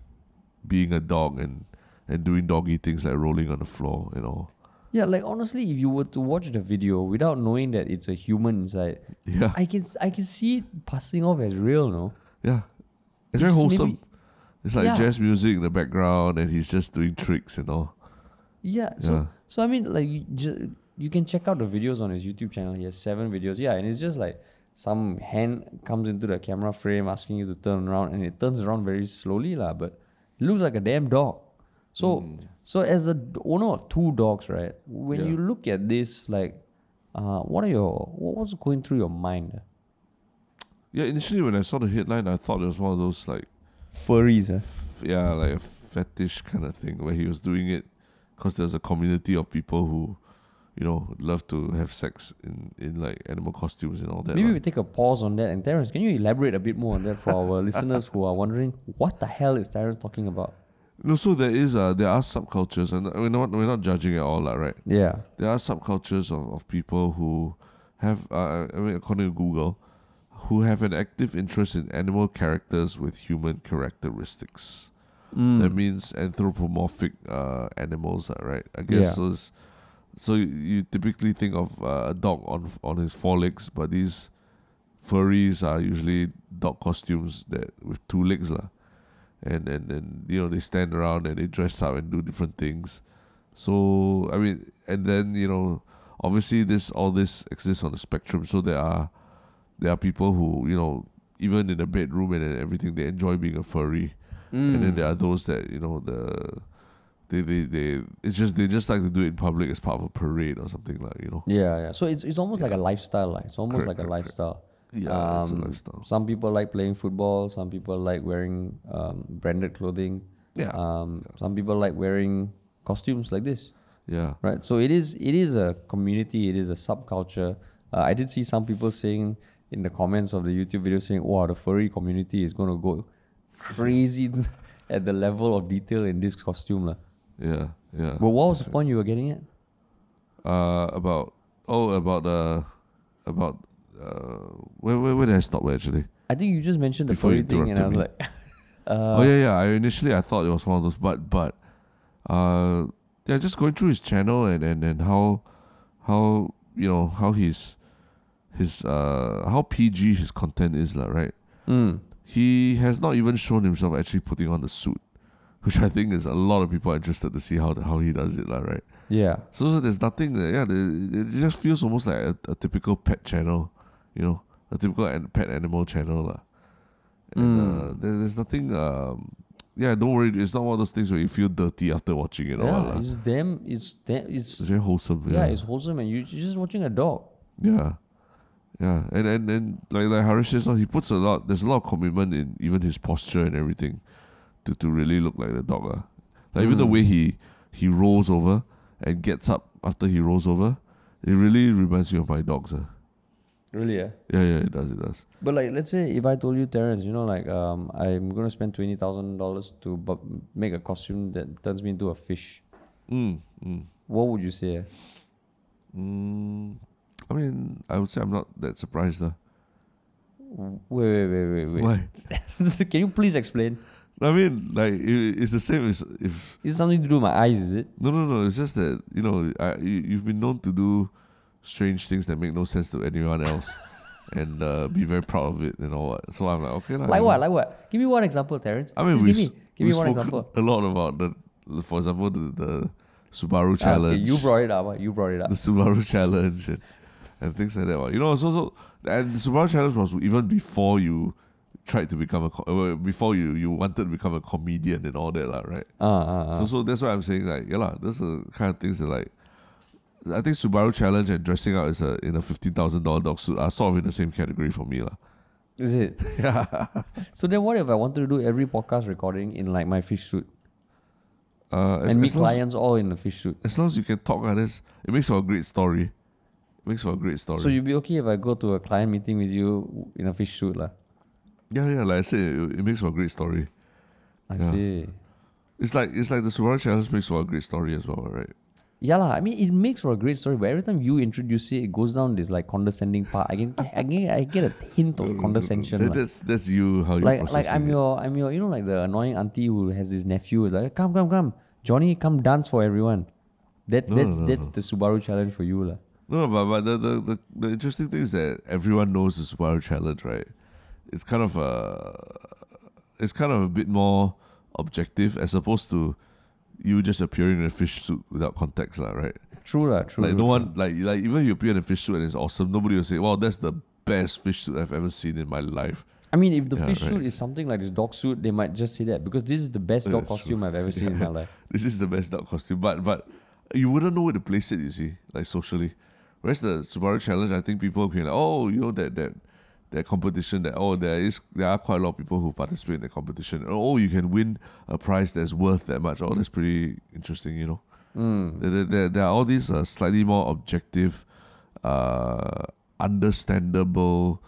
being a dog and and doing doggy things like rolling on the floor, you know. Yeah, like honestly, if you were to watch the video without knowing that it's a human inside, Yeah, I can I can see it passing off as real, no? Yeah. It's very wholesome. maybe- It's like Yeah. jazz music in the background and he's just doing tricks and all. Yeah. So Yeah. so I mean, like you, ju- you can check out the videos on his YouTube channel. He has seven videos. Yeah, and it's just like some hand comes into the camera frame asking you to turn around, and it turns around very slowly, lah. But it looks like a damn dog. So so as a owner of two dogs, right? When Yeah. you look at this, like, uh, what are your what was going through your mind? Yeah, initially when I saw the headline, I thought it was one of those like, Furries, eh? f- yeah, like a fetish kind of thing where he was doing it because there's a community of people who, you know, love to have sex in, in like animal costumes and all that. Maybe we take a pause on that. And Terence, can you elaborate a bit more on that for our listeners who are wondering what the hell is Terence talking about? No, so there is uh there are subcultures and we're not we're not judging at all, right? Yeah. there are subcultures of, of people who have, uh, I mean, according to Google, who have an active interest in animal characters with human characteristics. Mm. That means anthropomorphic uh, animals, uh, right? I guess Yeah. so. it's- So you, you typically think of uh, a dog on on his four legs, but these furries are usually dog costumes that with two legs, lah. And and and you know they stand around and they dress up and do different things. So I mean, and then you know, obviously this all this exists on the spectrum. So there are there are people who you know even in the bedroom and everything they enjoy being a furry, and Mm. then there are those that you know the they they they it's just they just like to do it in public as part of a parade or something like you know. Yeah, yeah. So it's it's almost like a lifestyle. Like it's almost Correct, like a correct, lifestyle. Yeah, it's a Um, lifestyle. Some people like playing football. Some people like wearing um, branded clothing. Yeah, Um, Some people like wearing costumes like this. yeah, Right. So it is it is a community. It is a subculture. Uh, I did see some people saying in the comments of the YouTube video saying, "Wow, the furry community is going to go crazy at the level of detail in this costume." lah." yeah, yeah. But what was the point you were getting at? Uh, about oh about uh about uh where where, where did I stop actually? I think you just mentioned the Before furry thing, and I was interrupted like, uh, oh yeah, yeah. I initially I thought it was one of those, but but uh yeah, just going through his channel and and and how how you know how his his uh how PG his content is lah, right? mm, He has not even shown himself actually putting on the suit, which I think is a lot of people are interested to see how the, how he does it lah, right? yeah, So, so there's nothing. That, yeah, the, it just feels almost like a, a typical pet channel, you know, a typical an, pet animal channel, lah. And uh, Mm. there, there's nothing. Um, yeah, don't worry. It's not one of those things where you feel dirty after watching it. all, yeah. lah. It's damn. It's damn. It's It's very wholesome. yeah. Yeah, It's wholesome, and you, you're just watching a dog. yeah, yeah. And and and like like Harish says, he puts a lot. There's a lot of commitment in even his posture and everything, to to really look like the dog, lah. Like even the Mm. way he he rolls over and gets up after he rolls over, it really reminds me of my dogs. Uh. Really, yeah. Yeah, yeah, it does, it does. But like, let's say if I told you, Terence, you know, like, um, I'm gonna spend twenty thousand dollars to bu- make a costume that turns me into a fish. Mm, mm, What would you say? mm. I mean, I would say I'm not that surprised. Uh. Wait, wait, wait, wait, wait. Why? Can you please explain? I mean, like, it, it's the same as if. It's something to do with my eyes? Is it? No, no, no. It's just that, you know, I, you, you've been known to do strange things that make no sense to anyone else and uh, be very proud of it and all that. So I'm like, okay. lah, Like what? Like what? Give me one example, Terence. I mean, Just we give me, give me one example. A lot about the, for example, the, the Subaru Ah, okay, challenge. you brought it up. You brought it up. the Subaru challenge and, things like that. what. You know, so so and Subaru challenge was even before you tried to become a co- uh, before you you wanted to become a comedian and all that, lah, right? Uh, uh, uh. So so that's why I'm saying like yeah, lah, those are kind of things that like I think Subaru challenge and dressing up as a in a fifteen thousand dollar dog suit are sort of in the same category for me, lah. Is it? Yeah. So then, what if I wanted to do every podcast recording in like my fish suit Uh, as, and meet as, long as, clients all in a fish suit? as long as you can talk, uh, that's, it makes for a great story. Makes for a great story. So you'd be okay if I go to a client meeting with you in a fish suit, lah. yeah, yeah. Like I said, it, it makes for a great story. I Yeah. see. It's like it's like the Subaru challenge makes for a great story as well, right? Yeah, lah. I mean, it makes for a great story, but every time you introduce it, it goes down this like condescending part. I get, I get, I get a hint of condescension. That, that's that's you how you like like I'm it. your I'm your you know like the annoying auntie who has this nephew who's like come come come Johnny come dance for everyone. That No, that's no, no, that's the Subaru challenge for you lah. No, but but the, the the the interesting thing is that everyone knows the Subaru challenge, right? It's kind of a it's kind of a bit more objective as opposed to you just appearing in a fish suit without context, lah, right? True lah, true. like no true. one like like even if you appear in a fish suit and it's awesome, nobody will say, "Wow, that's the best fish suit I've ever seen in my life." I mean, if the Yeah, fish right. suit is something like this dog suit, they might just say that because this is the best Yeah, dog costume true. I've ever seen in my life. This is the best dog costume, but but you wouldn't know where to place it. You see, like socially. Whereas the Subaru challenge, I think people can like, oh, you know that that that competition that oh there is there are quite a lot of people who participate in the competition. Oh, you can win a prize that's worth that much. Oh, that's pretty interesting. You know, Mm. there, there, there are all these uh, slightly more objective, uh, understandable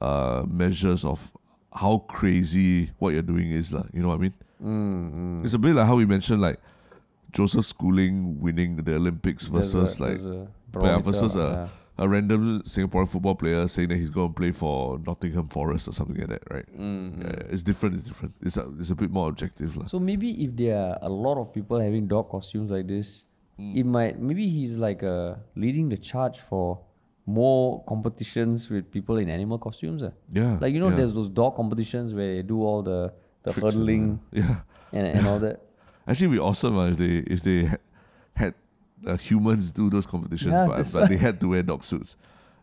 uh, measures of how crazy what you're doing is. lah. You know what I mean? Mm, mm. It's a bit like how we mentioned like Joseph Schooling winning the Olympics There's a- versus like yeah, versus a- yeah. a random Singaporean football player saying that he's going to play for Nottingham Forest or something like that, right? Mm, Yeah, yeah, it's different. It's different. It's a, it's a bit more objective, lah. So maybe if there are a lot of people having dog costumes like this, Mm. it might maybe he's like uh, leading the charge for more competitions with people in animal costumes. ah. Yeah, Like you know, yeah. there's those dog competitions where they do all the the Tricks and hurdling all. Yeah, and, and all that. actually, it'd be awesome ah, if they if they had, had uh, humans do those competitions, Yeah, but, but they had to wear dog suits.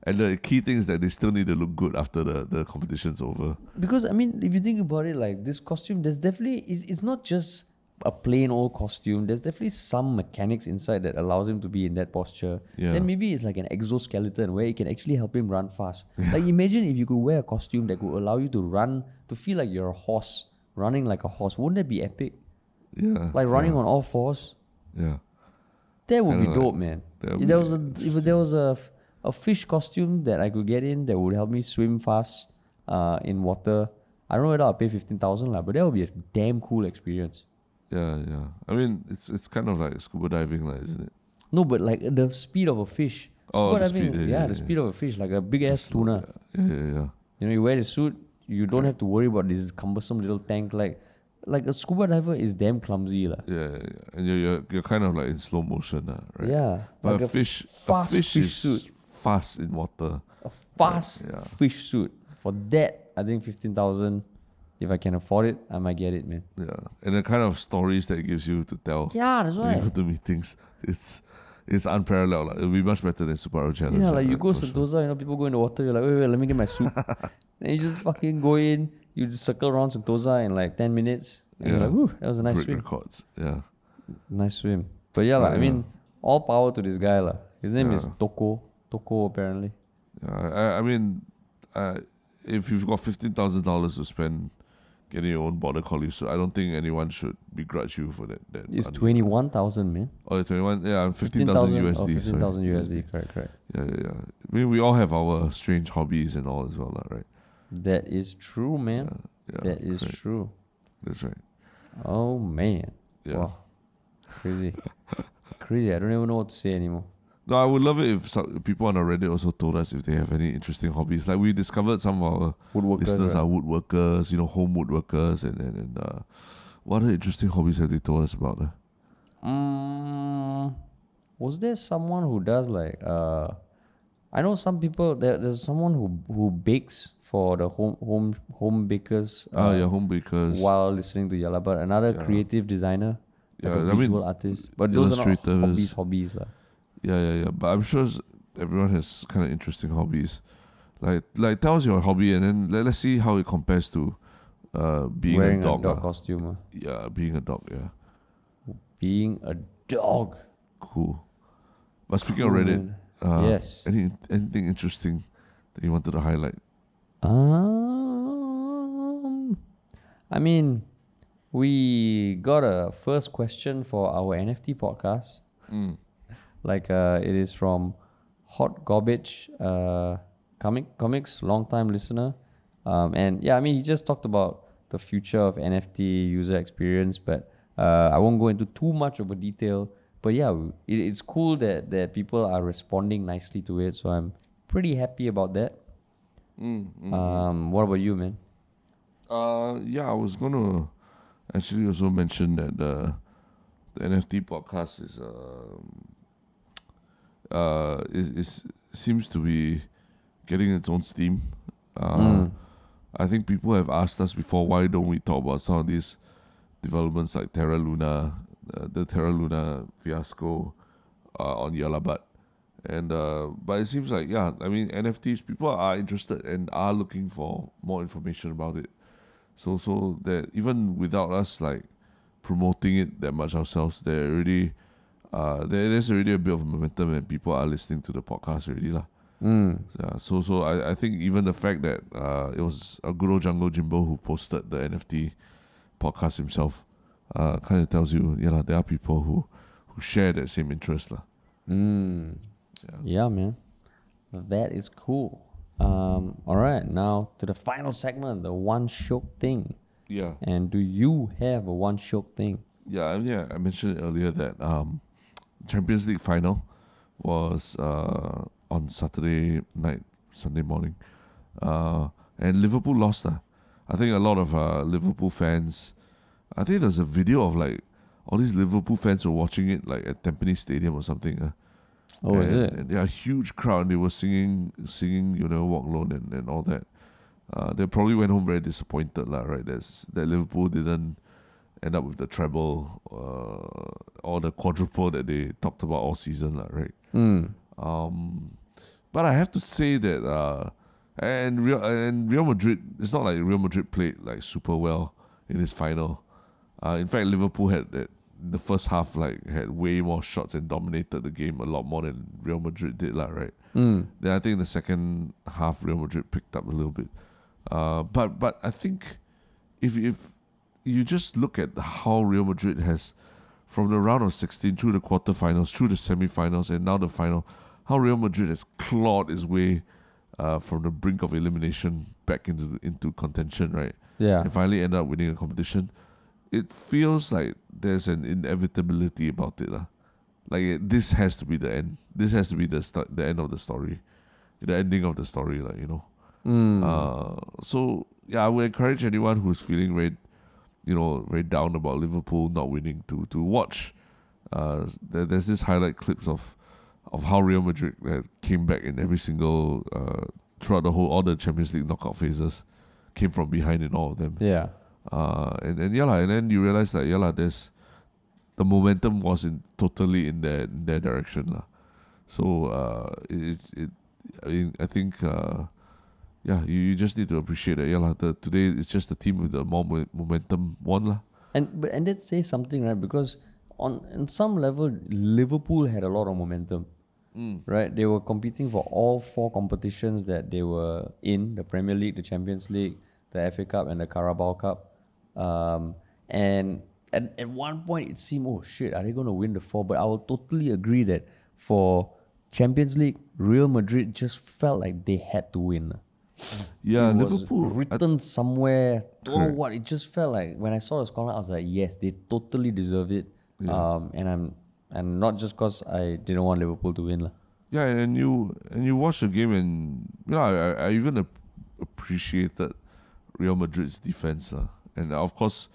And the key thing is that they still need to look good after the, the competition's over. Because I mean, if you think about it, like this costume, there's definitely it's, it's not just a plain old costume. There's definitely some mechanics inside that allows him to be in that posture. Yeah. Then maybe it's like an exoskeleton where it can actually help him run fast. Like imagine if you could wear a costume that could allow you to run to feel like you're a horse running like a horse. Wouldn't that be epic? Yeah, Like running yeah, on all fours. Yeah, That would be know, dope, man. If there was a if there was a, a fish costume that I could get in that would help me swim fast uh, in water. I don't know whether I'll pay fifteen thousand lah, but that would be a damn cool experience. yeah, yeah. I mean, it's it's kind of like scuba diving, like, isn't it? No, but like the speed of a fish. Oh, the diving, speed, yeah, yeah, yeah, the speed of a fish, like a big ass tuna. Yeah, yeah, yeah. You know, you wear the suit, you don't have to worry about this cumbersome little tank. Like, like a scuba diver is damn clumsy, lah. Yeah, yeah, yeah. and you're, you're you're kind of like in slow motion, uh, right? Yeah, But like a fish, a fish, fish is suit. fast in water. a fast yeah. fish suit. For that, I think fifteen thousand. If I can afford it, I might get it, man. Yeah, and the kind of stories that it gives you to tell Yeah, that's when you go to meetings, it's it's unparalleled. Like, it'll be much better than Subaru Challenge. Yeah, lah, like you go for sure. Sentosa, you know, people go in the water, you're like, wait, wait, let me get my suit. then you just fucking go in, you just circle around Sentosa in like 10 minutes. And you're Yeah. like, whew, that was a nice Break swim. records. Yeah, Nice swim. But yeah, lah, I mean, all power to this guy. lah. His name is Yeah. Toco. Toco, apparently. yeah. I, I mean, uh, if you've got fifteen thousand dollars to spend getting your own border collie so I don't think anyone should begrudge you for that. that It's money. 21,000, man. Oh, twenty one. Yeah, fifteen thousand USD. Oh, sorry. 15,000 USD. Correct, correct. Yeah, yeah, yeah. I mean, we all have our strange hobbies and all as well, lah, right? That is true, man. Yeah, that is true. That's right. Oh, man. Yeah. Wow. Crazy. Crazy. I don't even know what to say anymore. No, I would love it if some, people on our Reddit also told us if they have any interesting hobbies. Like we discovered some of our Woodworkers. listeners right? are woodworkers, you know, home woodworkers, and and, and uh, what other interesting hobbies have they told us about? Uh? Mm, was there someone who does like uh I know some people there, there's someone who who bakes for the home home home bakers Ah, uh, yeah, home bakers. while listening to Yalla but another Yeah. creative designer like Yeah, a I mean, visual artist but those are not hobbies hobbies lah. Yeah, yeah, yeah. But I'm sure everyone has kind of interesting hobbies. Like, like tell us your hobby, and then let, let's see how it compares to uh, being wearing a dog. ah. costume ah. Yeah, being a dog. Yeah, being a dog cool. But speaking of Reddit, uh, yes. any anything interesting that you wanted to highlight? Um, I mean, we got a first question for our NFT podcast. Mm. Like, uh, it is from Hot Garbage, uh, comic comics, long time listener. Um, and yeah, I mean, he just talked about the future of NFT user experience, but uh, I won't go into too much of a detail. But yeah, it, it's cool that that people are responding nicely to it. So I'm pretty happy about that. Mm, Um, what about you, man? Uh, yeah, I was gonna actually also mention that the the NFT podcast is um uh is, is seems to be getting its own steam. Uh, Mm. I think people have asked us before why don't we talk about some of these developments like Terra Luna, uh, the Terra Luna fiasco uh, on Yalabat. And uh, but it seems like yeah, I mean NFTs people are interested and are looking for more information about it. So so that even without us like promoting it that much ourselves, there already uh there, there's already a bit of momentum and people are listening to the podcast already lah. Mm. Yeah, so so I, I think even the fact that uh it was a good old Jungle Jimbo who posted the NFT podcast himself, uh kind of tells you yeah lah, there are people who who share that same interest lah. Mm. Yeah. Yeah, man. That is cool. Um, all right, now to the final segment, the one Shiok thing. Yeah. And do you have a one Shiok thing? Yeah, I- yeah. I mentioned earlier that um, Champions League final was uh, on Saturday night, Sunday morning, uh, and Liverpool lost. Uh. I think a lot of uh, Liverpool fans. I think there's a video of like all these Liverpool fans were watching it like at Tampines Stadium or something. Uh. Oh, is it? And yeah, a huge crowd. And they were singing, singing, you know, Walk Alone and, and all that. Uh, they probably went home very disappointed, lah. Right? That's, that Liverpool didn't end up with the treble uh, or the quadruple that they talked about all season, lah. Right? Mm. Um, but I have to say that uh, and Real and Real Madrid. It's not like Real Madrid played like super well in this final. Uh, in fact, Liverpool had that the first half like had way more shots and dominated the game a lot more than Real Madrid did, lah. Right? Mm. Then I think the second half, Real Madrid picked up a little bit. Uh, but but I think if if you just look at how Real Madrid has from the round of 16 through the quarterfinals, through the semifinals, and now the final, how Real Madrid has clawed its way uh, from the brink of elimination back into into contention, right? Yeah. And finally end up winning a competition. It feels like there's an inevitability about it, lah. Like it, this has to be the end. This has to be the start, the end of the story, the ending of the story, like you know. Mm. Uh, so yeah, I would encourage anyone who's feeling very, you know, very down about Liverpool not winning to to watch. Uh, there, there's this highlight clips of of how Real Madrid uh, came back in every single uh, throughout the whole all the Champions League knockout phases, came from behind in all of them. yeah. Uh, and and yeah, lah, and then you realize that yeah, lah, there's the momentum was in totally in their in their direction, lah. So uh, it it I mean I think uh, yeah, you, you just need to appreciate that. Yeah, lah, the today it's just the team with the more momentum won, lah. And but and that says something, right? Because on on some level, Liverpool had a lot of momentum. Right, they were competing for all four competitions that they were in: the Premier League, the Champions League, the FA Cup, and the Carabao Cup. Um, and at, at one point, it seemed, oh shit, are they going to win the four? But I will totally agree that for Champions League, Real Madrid just felt like they had to win. Yeah, It was Liverpool. I- written somewhere. Don't know what. It just felt like when I saw the scoreline, I was like, yes, they totally deserve it. Um, and I'm and not just because I didn't want Liverpool to win. lah. Yeah, and you and you watch the game, and you know, I, I- I even ap- appreciated Real Madrid's defense, uh, and of course,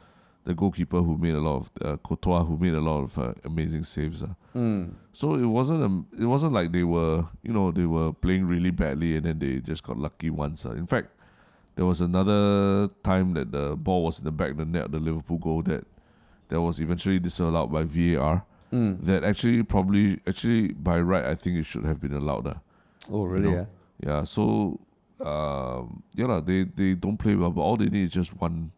the goalkeeper who made a lot of uh, Courtois, who made a lot of uh, amazing saves. Uh. So it wasn't a, it wasn't like they were you know they were playing really badly and then they just got lucky once. Uh. In fact, there was another time that the ball was in the back of the net, the Liverpool goal that that was eventually disallowed by VAR. That actually probably actually by right I think it should have been allowed. Uh. Oh, you really? know? Yeah, so um, yeah, lah, they they don't play well, but all they need is just one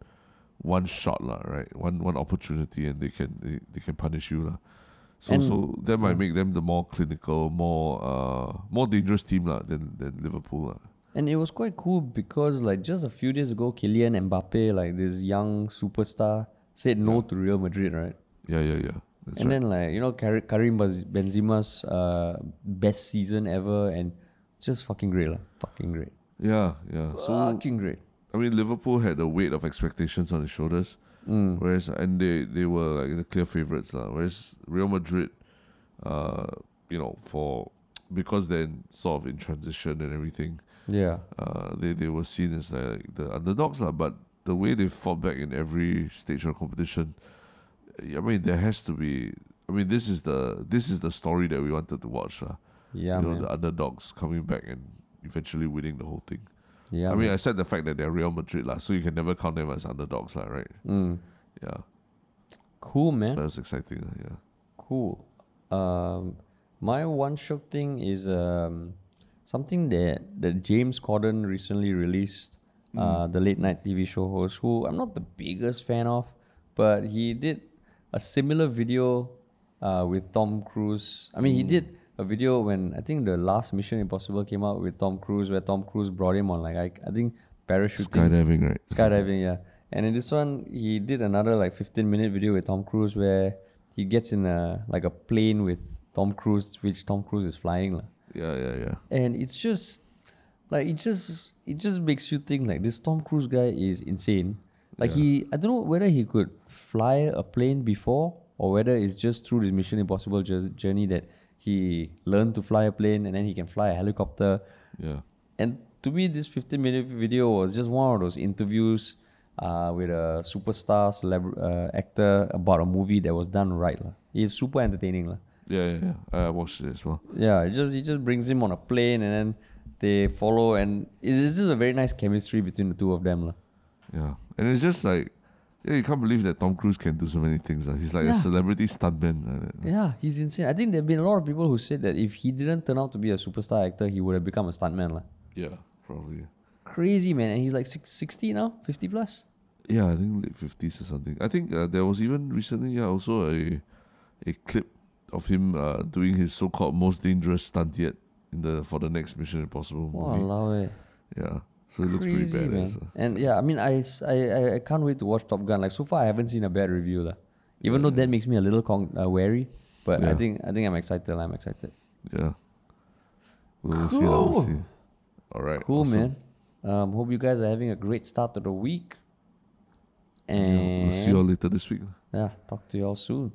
one shot, lah, right? One one opportunity, and they can they, they can punish you, lah. So And- so that might make them the more clinical, more uh more dangerous team lah than than Liverpool lah. And it was quite cool because like just a few days ago, Kylian Mbappe, like this young superstar, said no to Real Madrid, right? Yeah, yeah, yeah. That's and right. then like you know Kar- Karim Benzema's uh, best season ever, and just fucking great lah, fucking great, yeah, yeah. So fucking great. I mean, Liverpool had a weight of expectations on his shoulders, Mm. whereas and they they were like the clear favorites lah. Whereas Real Madrid, uh, you know, for because they're sort of in transition and everything, Yeah, uh, they they were seen as like the underdogs lah. But the way they fought back in every stage of competition, I mean, there has to be. I mean, this is the this is the story that we wanted to watch lah. yeah, you know, man. the underdogs coming back and eventually winning the whole thing. Yeah, I mean. I said the fact that they're Real Madrid lah, so you can never count them as underdogs lah, right? Mm. Yeah, cool, man. that was exciting. Yeah, Cool. Um, my one Shiok thing is um, something that that James Corden recently released. Uh, the late night TV show host, who I'm not the biggest fan of, but he did a similar video uh, with Tom Cruise. I mean, he did a video when I think the last Mission Impossible came out with Tom Cruise, where Tom Cruise brought him on like I, I think parachuting skydiving, right? skydiving yeah and in this one he did another like 15 minute video with tom cruise where he gets in a like a plane with tom cruise which tom cruise is flying. Yeah, yeah, yeah. and it's just like it just it just makes you think like this tom cruise guy is insane like he i don't know whether he could fly a plane before or whether it's just through this mission impossible jour- journey that he learned to fly a plane and then he can fly a helicopter Yeah, and to me, this 15 minute video was just one of those interviews uh, with a superstar celeb- uh, actor about a movie that was done right. lah. It's super entertaining. lah. yeah, yeah, yeah. I watched it as well. Yeah, it just, it just brings him on a plane and then they follow, and it's, it's just a very nice chemistry between the two of them. lah. Yeah, and it's just like, yeah, you can't believe that Tom Cruise can do so many things. lah. He's like Yeah. a celebrity stuntman. Yeah, he's insane. I think there have been a lot of people who said that if he didn't turn out to be a superstar actor, he would have become a stuntman. lah. Yeah, probably. Crazy, man. And he's like six, 60 now, 50 plus. Yeah, I think late fifties or something. I think uh, there was even recently, yeah, also a a clip of him uh, doing his so-called most dangerous stunt yet in the for the next Mission Impossible movie. Walao eh. Yeah, so it looks Crazy, pretty man. badass. uh. And yeah, I mean, I, I, I can't wait to watch Top Gun. Like so far, I haven't seen a bad review, lah. Even though that makes me a little con- uh, wary, but I Yeah. think I think I'm excited. I'm excited. Yeah, we'll see. lah, We'll Cool. see. All right, Cool, awesome. man. Um, hope you guys are having a great start to the week. Yeah, And we'll see you all later this week. yeah, talk to you all soon.